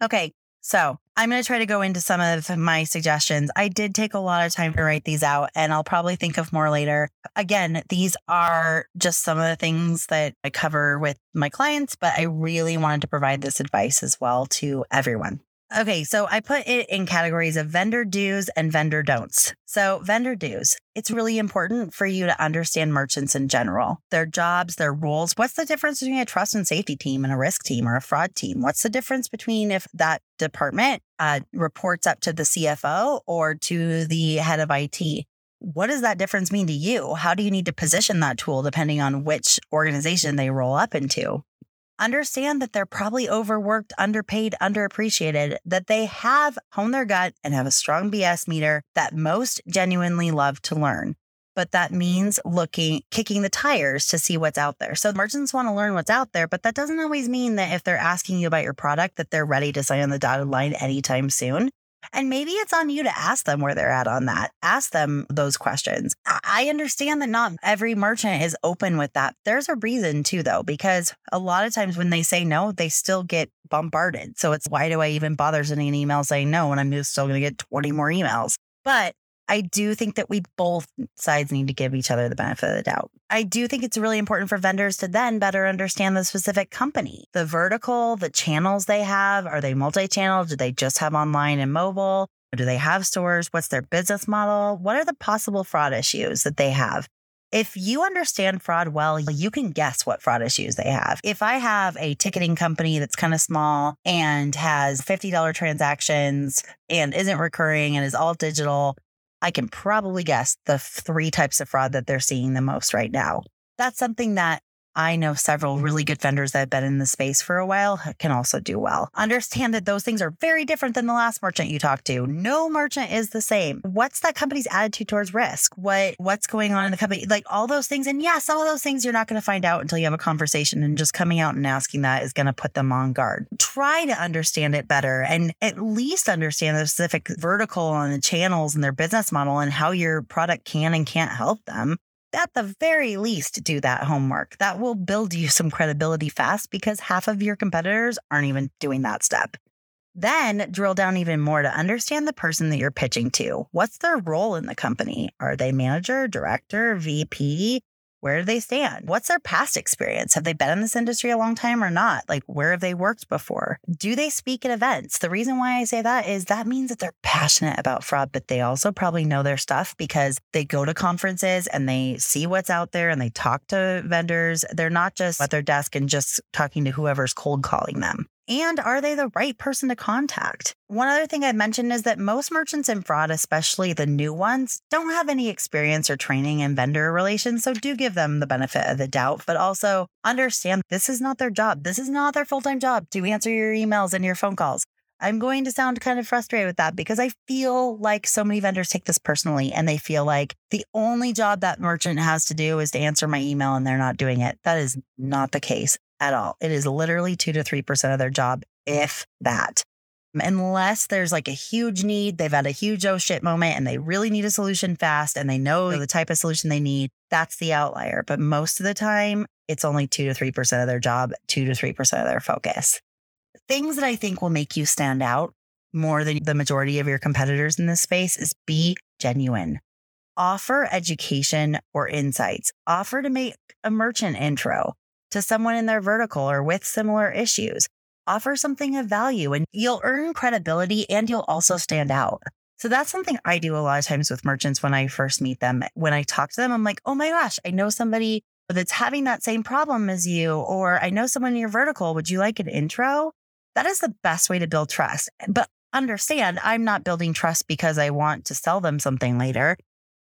S1: Okay. So I'm going to try to go into some of my suggestions. I did take a lot of time to write these out, and I'll probably think of more later. Again, these are just some of the things that I cover with my clients, but I really wanted to provide this advice as well to everyone. Okay, so I put it in categories of vendor do's and vendor don'ts. So, vendor do's, it's really important for you to understand merchants in general, their jobs, their roles. What's the difference between a trust and safety team and a risk team or a fraud team? What's the difference between if that department uh, reports up to the CFO or to the head of IT? What does that difference mean to you? How do you need to position that tool depending on which organization they roll up into? Understand that they're probably overworked, underpaid, underappreciated, that they have honed their gut and have a strong BS meter that most genuinely love to learn. But that means looking, kicking the tires to see what's out there. So merchants want to learn what's out there, but that doesn't always mean that if they're asking you about your product, that they're ready to sign on the dotted line anytime soon. And maybe it's on you to ask them where they're at on that. Ask them those questions. I understand that not every merchant is open with that. There's a reason too, though, because a lot of times when they say no, they still get bombarded. So it's why do I even bother sending an email saying no when I'm still going to get 20 more emails? But I do think that we both sides need to give each other the benefit of the doubt. I do think it's really important for vendors to then better understand the specific company, the vertical, the channels they have. Are they multi channel? Do they just have online and mobile? Do they have stores? What's their business model? What are the possible fraud issues that they have? If you understand fraud well, you can guess what fraud issues they have. If I have a ticketing company that's kind of small and has $50 transactions and isn't recurring and is all digital, I can probably guess the three types of fraud that they're seeing the most right now. That's something that I know several really good vendors that have been in the space for a while can also do well. Understand that those things are very different than the last merchant you talked to. No merchant is the same. What's that company's attitude towards risk? What what's going on in the company? Like all those things. And yeah, some of those things you're not going to find out until you have a conversation and just coming out and asking that is going to put them on guard. Try to understand it better and at least understand the specific vertical and the channels and their business model and how your product can and can't help them at the very least, do that homework. That will build you some credibility fast because half of your competitors aren't even doing that step. Then drill down even more to understand the person that you're pitching to. What's their role in the company? Are they manager, director, VP? Where do they stand? What's their past experience? Have they been in this industry a long time or not? Like, where have they worked before? Do they speak at events? The reason why I say that is that means that they're passionate about fraud, but they also probably know their stuff because they go to conferences and they see what's out there and they talk to vendors. They're not just at their desk and just talking to whoever's cold calling them. And are they the right person to contact? One other thing I'd mention is that most merchants in fraud, especially the new ones, don't have any experience or training in vendor relations. So do give them the benefit of the doubt, but also understand this is not their job. This is not their full time job to answer your emails and your phone calls. I'm going to sound kind of frustrated with that because I feel like so many vendors take this personally and they feel like the only job that merchant has to do is to answer my email and they're not doing it. That is not the case at all. It is literally two to 3% of their job, if that. Unless there's like a huge need, they've had a huge oh shit moment and they really need a solution fast and they know the type of solution they need, that's the outlier. But most of the time, it's only two to 3% of their job, two to 3% of their focus. Things that I think will make you stand out more than the majority of your competitors in this space is be genuine. Offer education or insights. Offer to make a merchant intro to someone in their vertical or with similar issues offer something of value and you'll earn credibility and you'll also stand out. So that's something I do a lot of times with merchants when I first meet them. When I talk to them, I'm like, oh my gosh, I know somebody that's having that same problem as you, or I know someone in your vertical. Would you like an intro? That is the best way to build trust. But understand, I'm not building trust because I want to sell them something later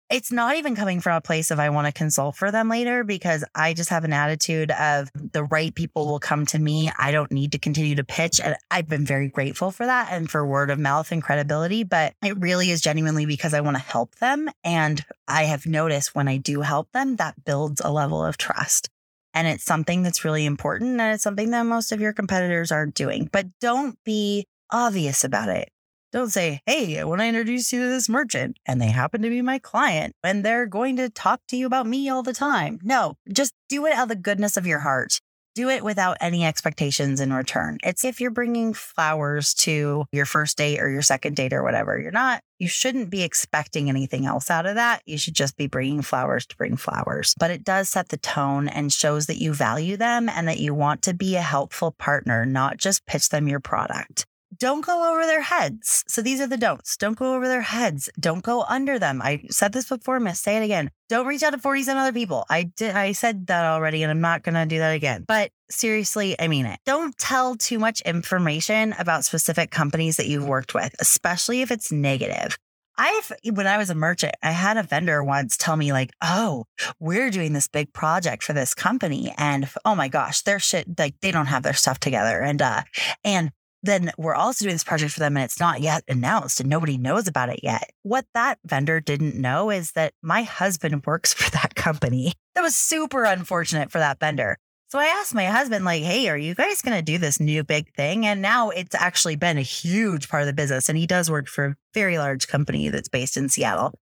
S1: it's not even coming from a place of I want to consult for them later because I just have an attitude of the right people will come to me. I don't need to continue to pitch. And I've been very grateful for that and for word of mouth and credibility. But it really is genuinely because I want to help them. And I have noticed when I do help them, that builds a level of trust. And it's something that's really important. And it's something that most of your competitors aren't doing. But don't be obvious about it. Don't say, Hey, I want to introduce you to this merchant and they happen to be my client and they're going to talk to you about me all the time. No, just do it out of the goodness of your heart. Do it without any expectations in return. It's if you're bringing flowers to your first date or your second date or whatever. You're not, you shouldn't be expecting anything else out of that. You should just be bringing flowers to bring flowers. But it does set the tone and shows that you value them and that you want to be a helpful partner, not just pitch them your product don't go over their heads. So these are the don'ts. Don't go over their heads. Don't go under them. I said this before, miss. Say it again. Don't reach out to 47 other people. I did I said that already and I'm not gonna do that again. But seriously, I mean it. Don't tell too much information about specific companies that you've worked with, especially if it's negative. I've, when I was a merchant, I had a vendor once tell me, like, oh, we're doing this big project for this company. And oh my gosh, their shit, like, they don't have their stuff together. And, uh, and then we're also doing this project for them and it's not yet announced and nobody knows about it yet. What that vendor didn't know is that my husband works for that company. That was super unfortunate for that vendor. So I asked my husband, like, hey, are you guys going to do this new big thing? And now it's actually been a huge part of the business. And he does work for a very large company that's based in Seattle.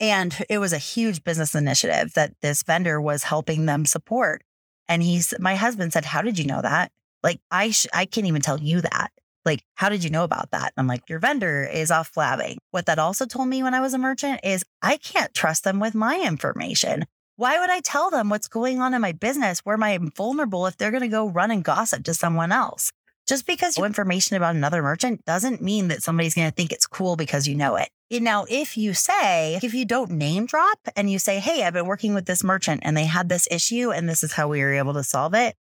S1: And it was a huge business initiative that this vendor was helping them support. And he's, my husband said, how did you know that? Like, I, sh- I can't even tell you that. Like, how did you know about that? I'm like, your vendor is off blabbing. What that also told me when I was a merchant is I can't trust them with my information. Why would I tell them what's going on in my business where I'm vulnerable if they're going to go run and gossip to someone else? Just because you information about another merchant doesn't mean that somebody's going to think it's cool because you know it. Now, if you say, if you don't name drop and you say, Hey, I've been working with this merchant and they had this issue and this is how we were able to solve it,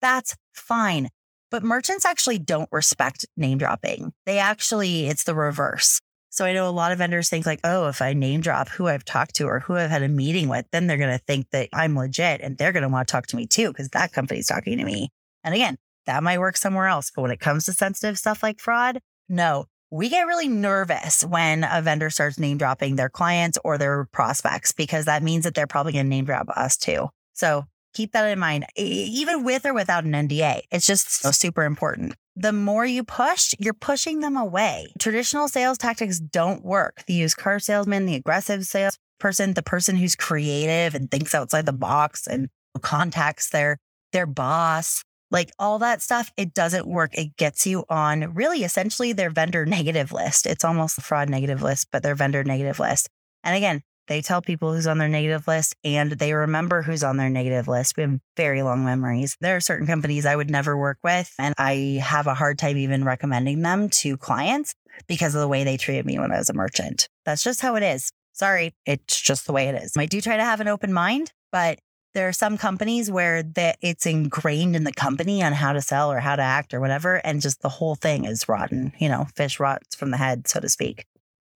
S1: that's fine. But merchants actually don't respect name dropping. They actually, it's the reverse. So I know a lot of vendors think like, oh, if I name drop who I've talked to or who I've had a meeting with, then they're going to think that I'm legit and they're going to want to talk to me too, because that company's talking to me. And again, that might work somewhere else. But when it comes to sensitive stuff like fraud, no, we get really nervous when a vendor starts name dropping their clients or their prospects because that means that they're probably going to name drop us too. So Keep that in mind, even with or without an NDA. It's just so super important. The more you push, you're pushing them away. Traditional sales tactics don't work. The used car salesman, the aggressive salesperson, the person who's creative and thinks outside the box and contacts their their boss, like all that stuff, it doesn't work. It gets you on really essentially their vendor negative list. It's almost a fraud negative list, but their vendor negative list. And again, they tell people who's on their negative list and they remember who's on their negative list. We have very long memories. There are certain companies I would never work with, and I have a hard time even recommending them to clients because of the way they treated me when I was a merchant. That's just how it is. Sorry, it's just the way it is. I do try to have an open mind, but there are some companies where that it's ingrained in the company on how to sell or how to act or whatever, and just the whole thing is rotten. You know, fish rots from the head, so to speak.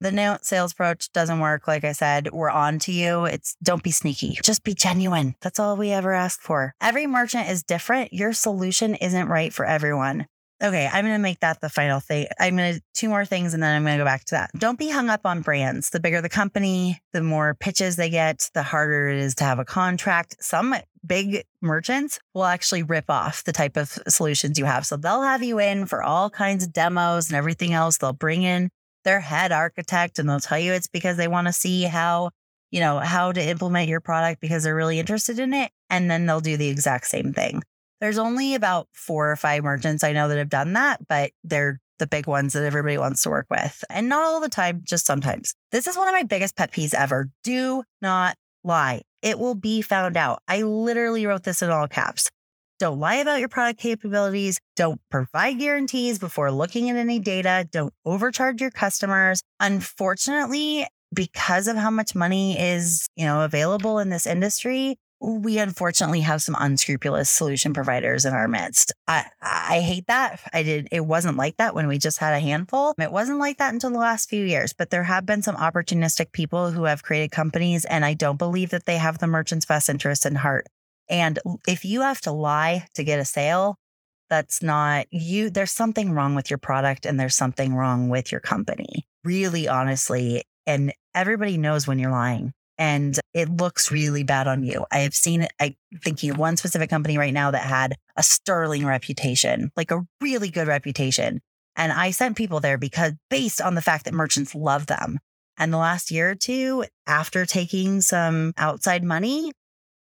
S1: The sales approach doesn't work. Like I said, we're on to you. It's don't be sneaky. Just be genuine. That's all we ever ask for. Every merchant is different. Your solution isn't right for everyone. Okay, I'm going to make that the final thing. I'm going to two more things and then I'm going to go back to that. Don't be hung up on brands. The bigger the company, the more pitches they get, the harder it is to have a contract. Some big merchants will actually rip off the type of solutions you have. So they'll have you in for all kinds of demos and everything else. They'll bring in their head architect and they'll tell you it's because they want to see how, you know, how to implement your product because they're really interested in it. And then they'll do the exact same thing. There's only about four or five merchants I know that have done that, but they're the big ones that everybody wants to work with. And not all the time, just sometimes. This is one of my biggest pet peeves ever. Do not lie. It will be found out. I literally wrote this in all caps. Don't lie about your product capabilities. Don't provide guarantees before looking at any data. Don't overcharge your customers. Unfortunately, because of how much money is, you know, available in this industry, we unfortunately have some unscrupulous solution providers in our midst. I, I hate that. I did. It wasn't like that when we just had a handful. It wasn't like that until the last few years, but there have been some opportunistic people who have created companies, and I don't believe that they have the merchant's best interest in heart. And if you have to lie to get a sale, that's not you. There's something wrong with your product and there's something wrong with your company. Really, honestly. And everybody knows when you're lying and it looks really bad on you. I have seen. I thinking of one specific company right now that had a sterling reputation, like a really good reputation. And I sent people there because based on the fact that merchants love them. And the last year or two, after taking some outside money,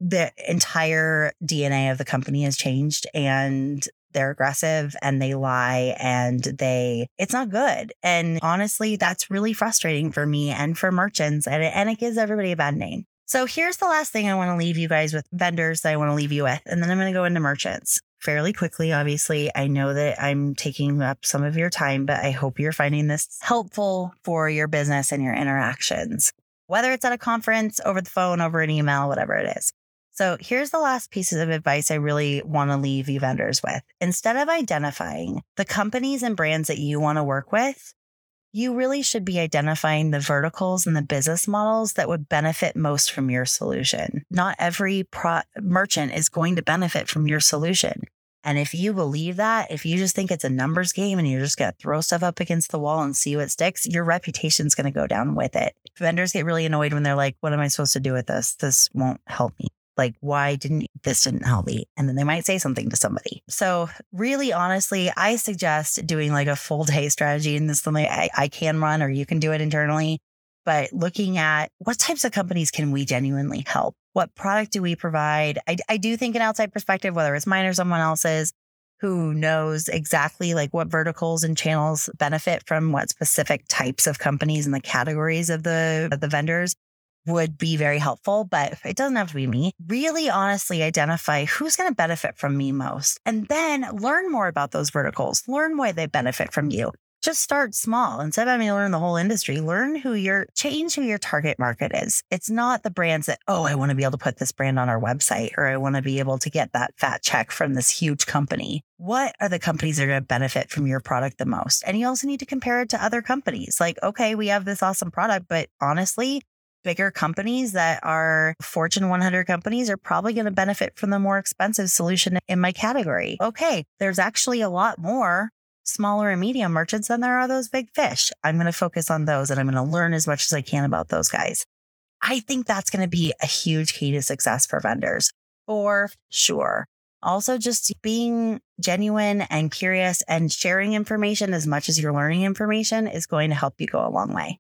S1: the entire DNA of the company has changed and they're aggressive and they lie and they it's not good. And honestly that's really frustrating for me and for merchants and it, and it gives everybody a bad name. So here's the last thing i want to leave you guys with vendors that i want to leave you with and then i'm going to go into merchants fairly quickly obviously. I know that i'm taking up some of your time but i hope you're finding this helpful for your business and your interactions whether it's at a conference over the phone over an email whatever it is so here's the last pieces of advice I really want to leave you vendors with. Instead of identifying the companies and brands that you want to work with, you really should be identifying the verticals and the business models that would benefit most from your solution. Not every pro- merchant is going to benefit from your solution. And if you believe that, if you just think it's a numbers game and you're just going to throw stuff up against the wall and see what sticks, your reputation's going to go down with it. Vendors get really annoyed when they're like, what am I supposed to do with this? This won't help me like why didn't this didn't help me and then they might say something to somebody. So really honestly i suggest doing like a full day strategy and this is something I, I can run or you can do it internally but looking at what types of companies can we genuinely help? What product do we provide? I, I do think an outside perspective whether it's mine or someone else's who knows exactly like what verticals and channels benefit from what specific types of companies and the categories of the of the vendors would be very helpful, but it doesn't have to be me. Really honestly identify who's going to benefit from me most and then learn more about those verticals, learn why they benefit from you. Just start small. Instead of having to learn the whole industry, learn who your change who your target market is. It's not the brands that, oh, I want to be able to put this brand on our website or I want to be able to get that fat check from this huge company. What are the companies that are going to benefit from your product the most? And you also need to compare it to other companies. Like, okay, we have this awesome product, but honestly, bigger companies that are Fortune 100 companies are probably going to benefit from the more expensive solution in my category. Okay, there's actually a lot more smaller and medium merchants than there are those big fish. I'm going to focus on those and I'm going to learn as much as I can about those guys. I think that's going to be a huge key to success for vendors for sure. Also, just being genuine and curious and sharing information as much as you're learning information is going to help you go a long way.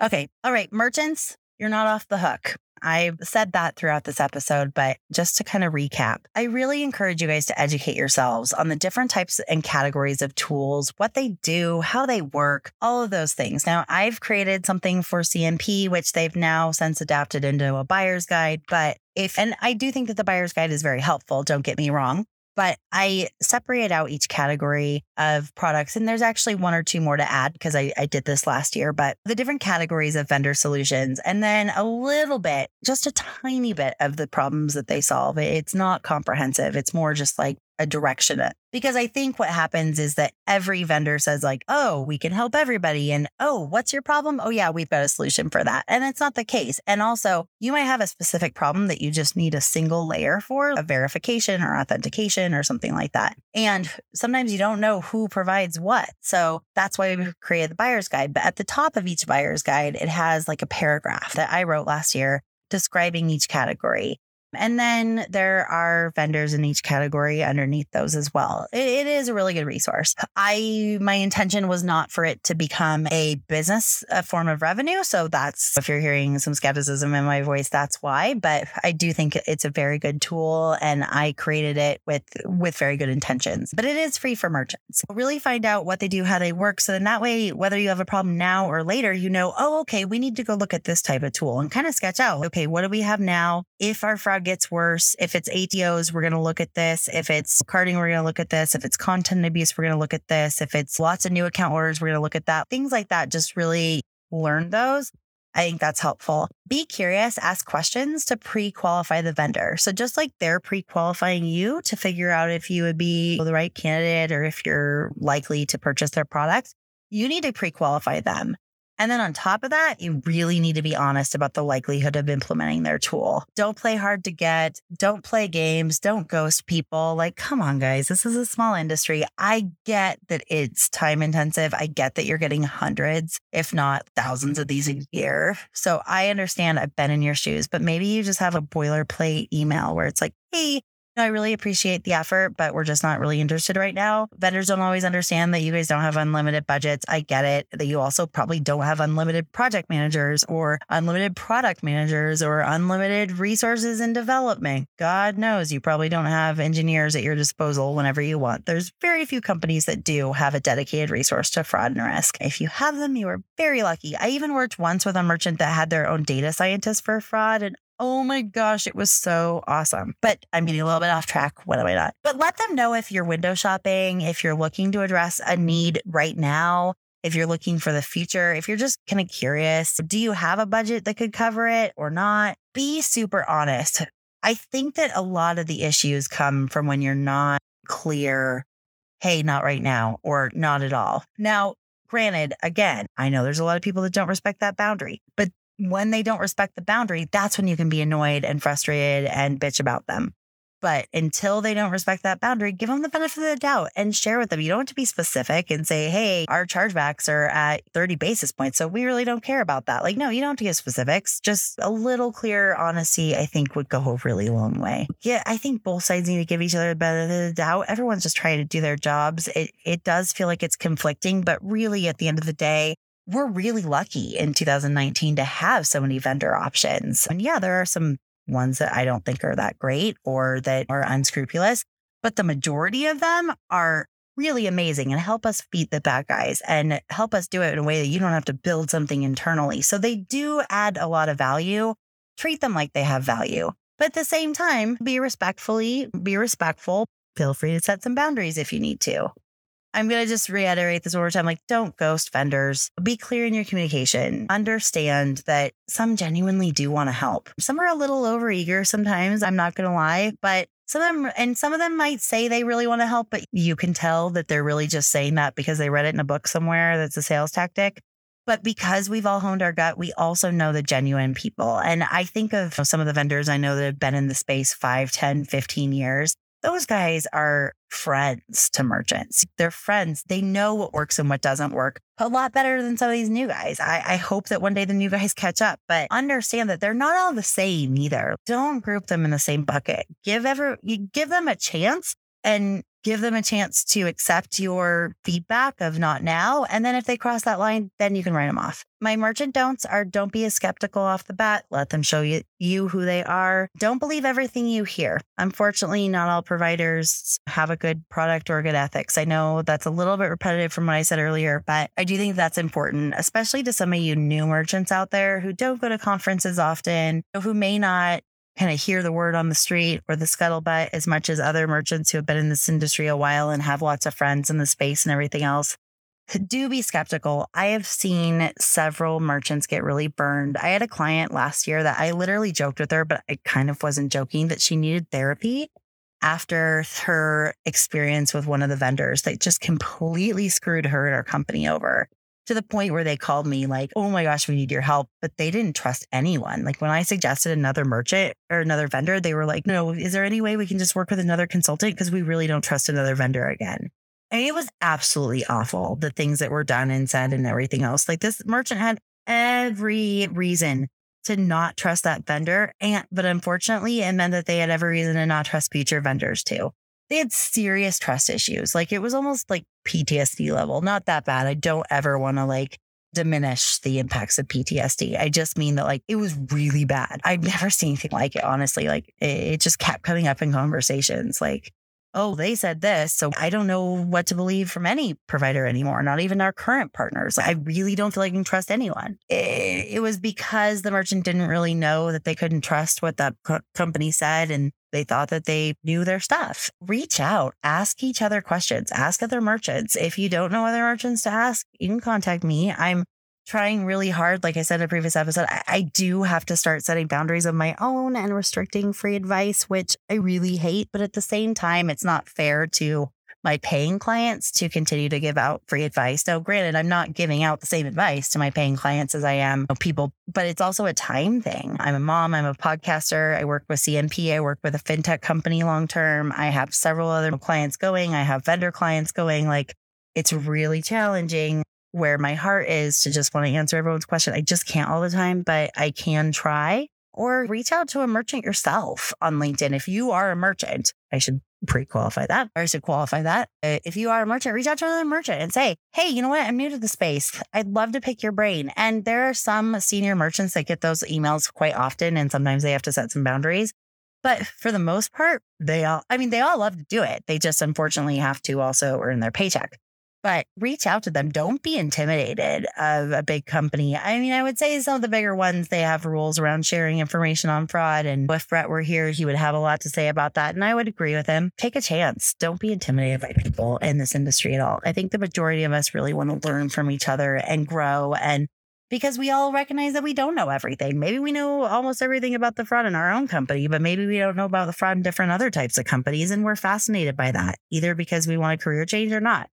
S1: Okay. All right. Merchants, you're not off the hook. I've said that throughout this episode, but just to kind of recap, I really encourage you guys to educate yourselves on the different types and categories of tools, what they do, how they work, all of those things. Now, I've created something for CNP, which they've now since adapted into a buyer's guide. But if, and I do think that the buyer's guide is very helpful, don't get me wrong but I separate out each category of products. And there's actually one or two more to add because I, I did this last year, but the different categories of vendor solutions, and then a little bit, just a tiny bit of the problems that they solve. It's not comprehensive. It's more just like a direction it. because I think what happens is that every vendor says like, "Oh, we can help everybody," and "Oh, what's your problem?" "Oh yeah, we've got a solution for that," and it's not the case. And also, you might have a specific problem that you just need a single layer for, a verification or authentication or something like that. And sometimes you don't know who provides what, so that's why we created the buyer's guide. But at the top of each buyer's guide, it has like a paragraph that I wrote last year describing each category. And then there are vendors in each category underneath those as well. It, it is a really good resource. I my intention was not for it to become a business, a form of revenue. So that's if you're hearing some skepticism in my voice, that's why. But I do think it's a very good tool, and I created it with with very good intentions. But it is free for merchants. Really find out what they do, how they work, so then that way, whether you have a problem now or later, you know, oh, okay, we need to go look at this type of tool and kind of sketch out, okay, what do we have now? If our fraud gets worse. If it's ATOs, we're going to look at this. If it's carding, we're going to look at this. If it's content abuse, we're going to look at this. If it's lots of new account orders, we're going to look at that. Things like that. Just really learn those. I think that's helpful. Be curious, ask questions to pre qualify the vendor. So, just like they're pre qualifying you to figure out if you would be the right candidate or if you're likely to purchase their product, you need to pre qualify them. And then on top of that, you really need to be honest about the likelihood of implementing their tool. Don't play hard to get. Don't play games. Don't ghost people. Like, come on, guys. This is a small industry. I get that it's time intensive. I get that you're getting hundreds, if not thousands of these a year. So I understand I've been in your shoes, but maybe you just have a boilerplate email where it's like, hey, I really appreciate the effort, but we're just not really interested right now. Vendors don't always understand that you guys don't have unlimited budgets. I get it. That you also probably don't have unlimited project managers or unlimited product managers or unlimited resources in development. God knows you probably don't have engineers at your disposal whenever you want. There's very few companies that do have a dedicated resource to fraud and risk. If you have them, you are very lucky. I even worked once with a merchant that had their own data scientist for fraud, and Oh my gosh, it was so awesome. But I'm getting a little bit off track. What am I not? But let them know if you're window shopping, if you're looking to address a need right now, if you're looking for the future, if you're just kind of curious, do you have a budget that could cover it or not? Be super honest. I think that a lot of the issues come from when you're not clear, hey, not right now, or not at all. Now, granted, again, I know there's a lot of people that don't respect that boundary, but when they don't respect the boundary, that's when you can be annoyed and frustrated and bitch about them. But until they don't respect that boundary, give them the benefit of the doubt and share with them. You don't have to be specific and say, hey, our chargebacks are at 30 basis points. So we really don't care about that. Like, no, you don't have to give specifics. Just a little clear honesty, I think, would go a really long way. Yeah, I think both sides need to give each other the benefit of the doubt. Everyone's just trying to do their jobs. It, it does feel like it's conflicting, but really at the end of the day, we're really lucky in 2019 to have so many vendor options. And yeah, there are some ones that I don't think are that great or that are unscrupulous, but the majority of them are really amazing and help us beat the bad guys and help us do it in a way that you don't have to build something internally. So they do add a lot of value. Treat them like they have value. But at the same time, be respectfully, be respectful. Feel free to set some boundaries if you need to. I'm going to just reiterate this one more time. Like, don't ghost vendors. Be clear in your communication. Understand that some genuinely do want to help. Some are a little overeager sometimes. I'm not going to lie, but some of them, and some of them might say they really want to help, but you can tell that they're really just saying that because they read it in a book somewhere that's a sales tactic. But because we've all honed our gut, we also know the genuine people. And I think of some of the vendors I know that have been in the space 5, 10, 15 years those guys are friends to merchants. They're friends. They know what works and what doesn't work a lot better than some of these new guys. I, I hope that one day the new guys catch up, but understand that they're not all the same either. Don't group them in the same bucket. Give ever give them a chance and give them a chance to accept your feedback of not now. And then if they cross that line, then you can write them off. My merchant don'ts are don't be as skeptical off the bat. Let them show you, you who they are. Don't believe everything you hear. Unfortunately, not all providers have a good product or good ethics. I know that's a little bit repetitive from what I said earlier, but I do think that's important, especially to some of you new merchants out there who don't go to conferences often, who may not kind of hear the word on the street or the scuttlebutt as much as other merchants who have been in this industry a while and have lots of friends in the space and everything else. Do be skeptical. I have seen several merchants get really burned. I had a client last year that I literally joked with her, but I kind of wasn't joking that she needed therapy after her experience with one of the vendors that just completely screwed her and her company over to the point where they called me like, oh my gosh, we need your help. But they didn't trust anyone. Like when I suggested another merchant or another vendor, they were like, no, is there any way we can just work with another consultant? Because we really don't trust another vendor again. And it was absolutely awful, the things that were done and said and everything else. Like this merchant had every reason to not trust that vendor. And, but unfortunately, it meant that they had every reason to not trust future vendors too they had serious trust issues. Like it was almost like PTSD level, not that bad. I don't ever want to like diminish the impacts of PTSD. I just mean that like it was really bad. I've never seen anything like it, honestly. Like it, just kept coming up in conversations. Like, oh, they said this. So I don't know what to believe from any provider anymore, not even our current partners. I really don't feel like I can trust anyone. It, it was because the merchant didn't really know that they couldn't trust what that co- company said. And they thought that they knew their stuff. Reach out, ask each other questions, ask other merchants. If you don't know other merchants to ask, you can contact me. I'm trying really hard. Like I said in a previous episode, I, I, do have to start setting boundaries of my own and restricting free advice, which I really hate. But at the same time, it's not fair to my paying clients to continue to give out free advice. Now, granted, I'm not giving out the same advice to my paying clients as I am people, but it's also a time thing. I'm a mom, I'm a podcaster, I work with CNP, I work with a fintech company long term. I have several other clients going, I have vendor clients going. Like it's really challenging where my heart is to just want to answer everyone's question. I just can't all the time, but I can try or reach out to a merchant yourself on LinkedIn. If you are a merchant, I should pre-qualify that or should qualify that. Uh, if you are a merchant, reach out to another merchant and say, Hey, you know what? I'm new to the space. I'd love to pick your brain. And there are some senior merchants that get those emails quite often. And sometimes they have to set some boundaries. But for the most part, they all, I mean, they all love to do it. They just unfortunately have to also earn their paycheck but reach out to them. Don't be intimidated of a big company. I mean, I would say some of the bigger ones, they have rules around sharing information on fraud. And if Brett were here, he would have a lot to say about that. And I would agree with him. Take a chance. Don't be intimidated by people in this industry at all. I think the majority of us really want to learn from each other and grow and because we all recognize that we don't know everything. Maybe we know almost everything about the fraud in our own company, but maybe we don't know about the fraud in different other types of companies. And we're fascinated by that, either because we want a career change or not.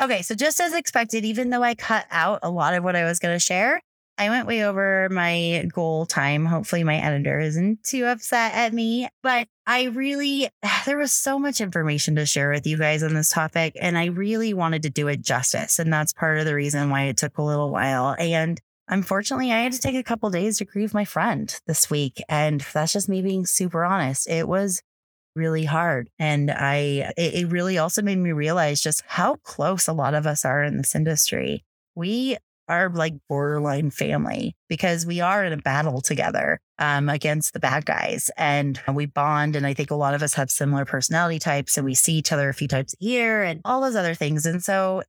S1: Okay, so just as expected, even though I cut out a lot of what I was going to share, I went way over my goal time. Hopefully, my editor isn't too upset at me, but I really, there was so much information to share with you guys on this topic, and I really wanted to do it justice. And that's part of the reason why it took a little while. And unfortunately, I had to take a couple days to grieve my friend this week. And that's just me being super honest. It was really hard. And I, it, really also made me realize just how close a lot of us are in this industry. We are like borderline family because we are in a battle together um, against the bad guys and we bond. And I think a lot of us have similar personality types and we see each other a few times a year and all those other things. And so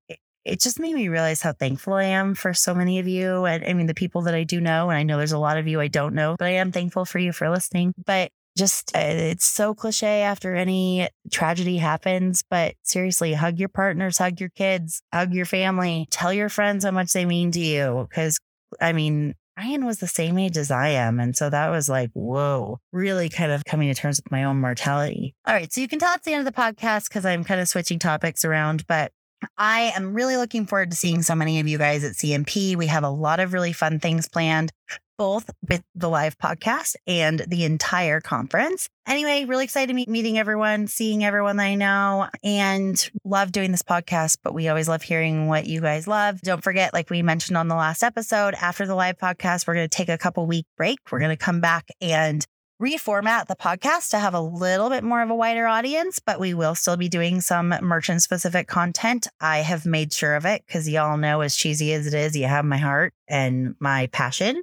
S1: it just made me realize how thankful I am for so many of you. And I mean, the people that I do know, and I know there's a lot of you I don't know, but I am thankful for you for listening. But just uh, it's so cliche after any tragedy happens but seriously hug your partners hug your kids hug your family tell your friends how much they mean to you because i mean Ryan was the same age as I am. And so that was like, whoa, really kind of coming to terms with my own mortality. All right. So you can tell it's the end of the podcast because I'm kind of switching topics around, but I am really looking forward to seeing so many of you guys at CNP. We have a lot of really fun things planned both with the live podcast and the entire conference. Anyway, really excited to meet meeting everyone, seeing everyone that I know, and love doing this podcast. But we always love hearing what you guys love. Don't forget, like we mentioned on the last episode, after the live podcast, we're going to take a couple week break. We're going to come back and reformat the podcast to have a little bit more of a wider audience, but we will still be doing some merchant specific content. I have made sure of it because y'all know, as cheesy as it is, you have my heart and my passion.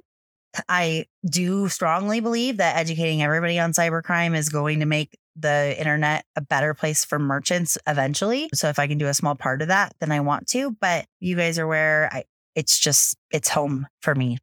S1: I do strongly believe that educating everybody on cybercrime is going to make the internet a better place for merchants eventually. So if I can do a small part of that, then I want to. But you guys are where I, it's just, it's home for me.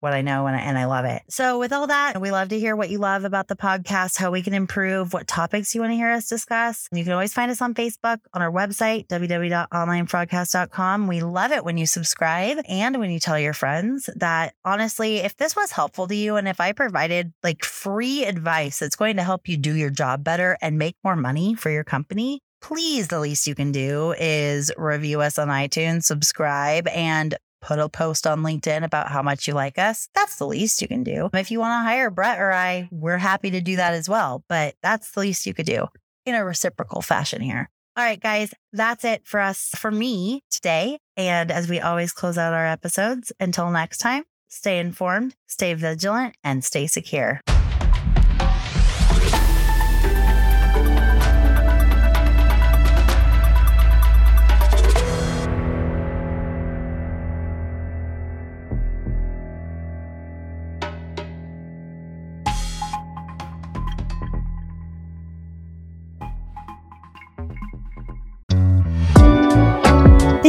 S1: What I know and I, and I love it. So, with all that, we love to hear what you love about the podcast, how we can improve, what topics you want to hear us discuss. You can always find us on Facebook, on our website, www.onlinefraudcast.com. We love it when you subscribe and when you tell your friends that honestly, if this was helpful to you and if I provided like free advice that's going to help you do your job better and make more money for your company, please, the least you can do is review us on iTunes, subscribe, and put a post on LinkedIn about how much you like us. That's the least you can do. If you want to hire Brett or I, we're happy to do that as well. But that's the least you could do in a reciprocal fashion here. All right, guys, that's it for us, for me today. And as we always close out our episodes, until next time, stay informed, stay vigilant, and stay secure.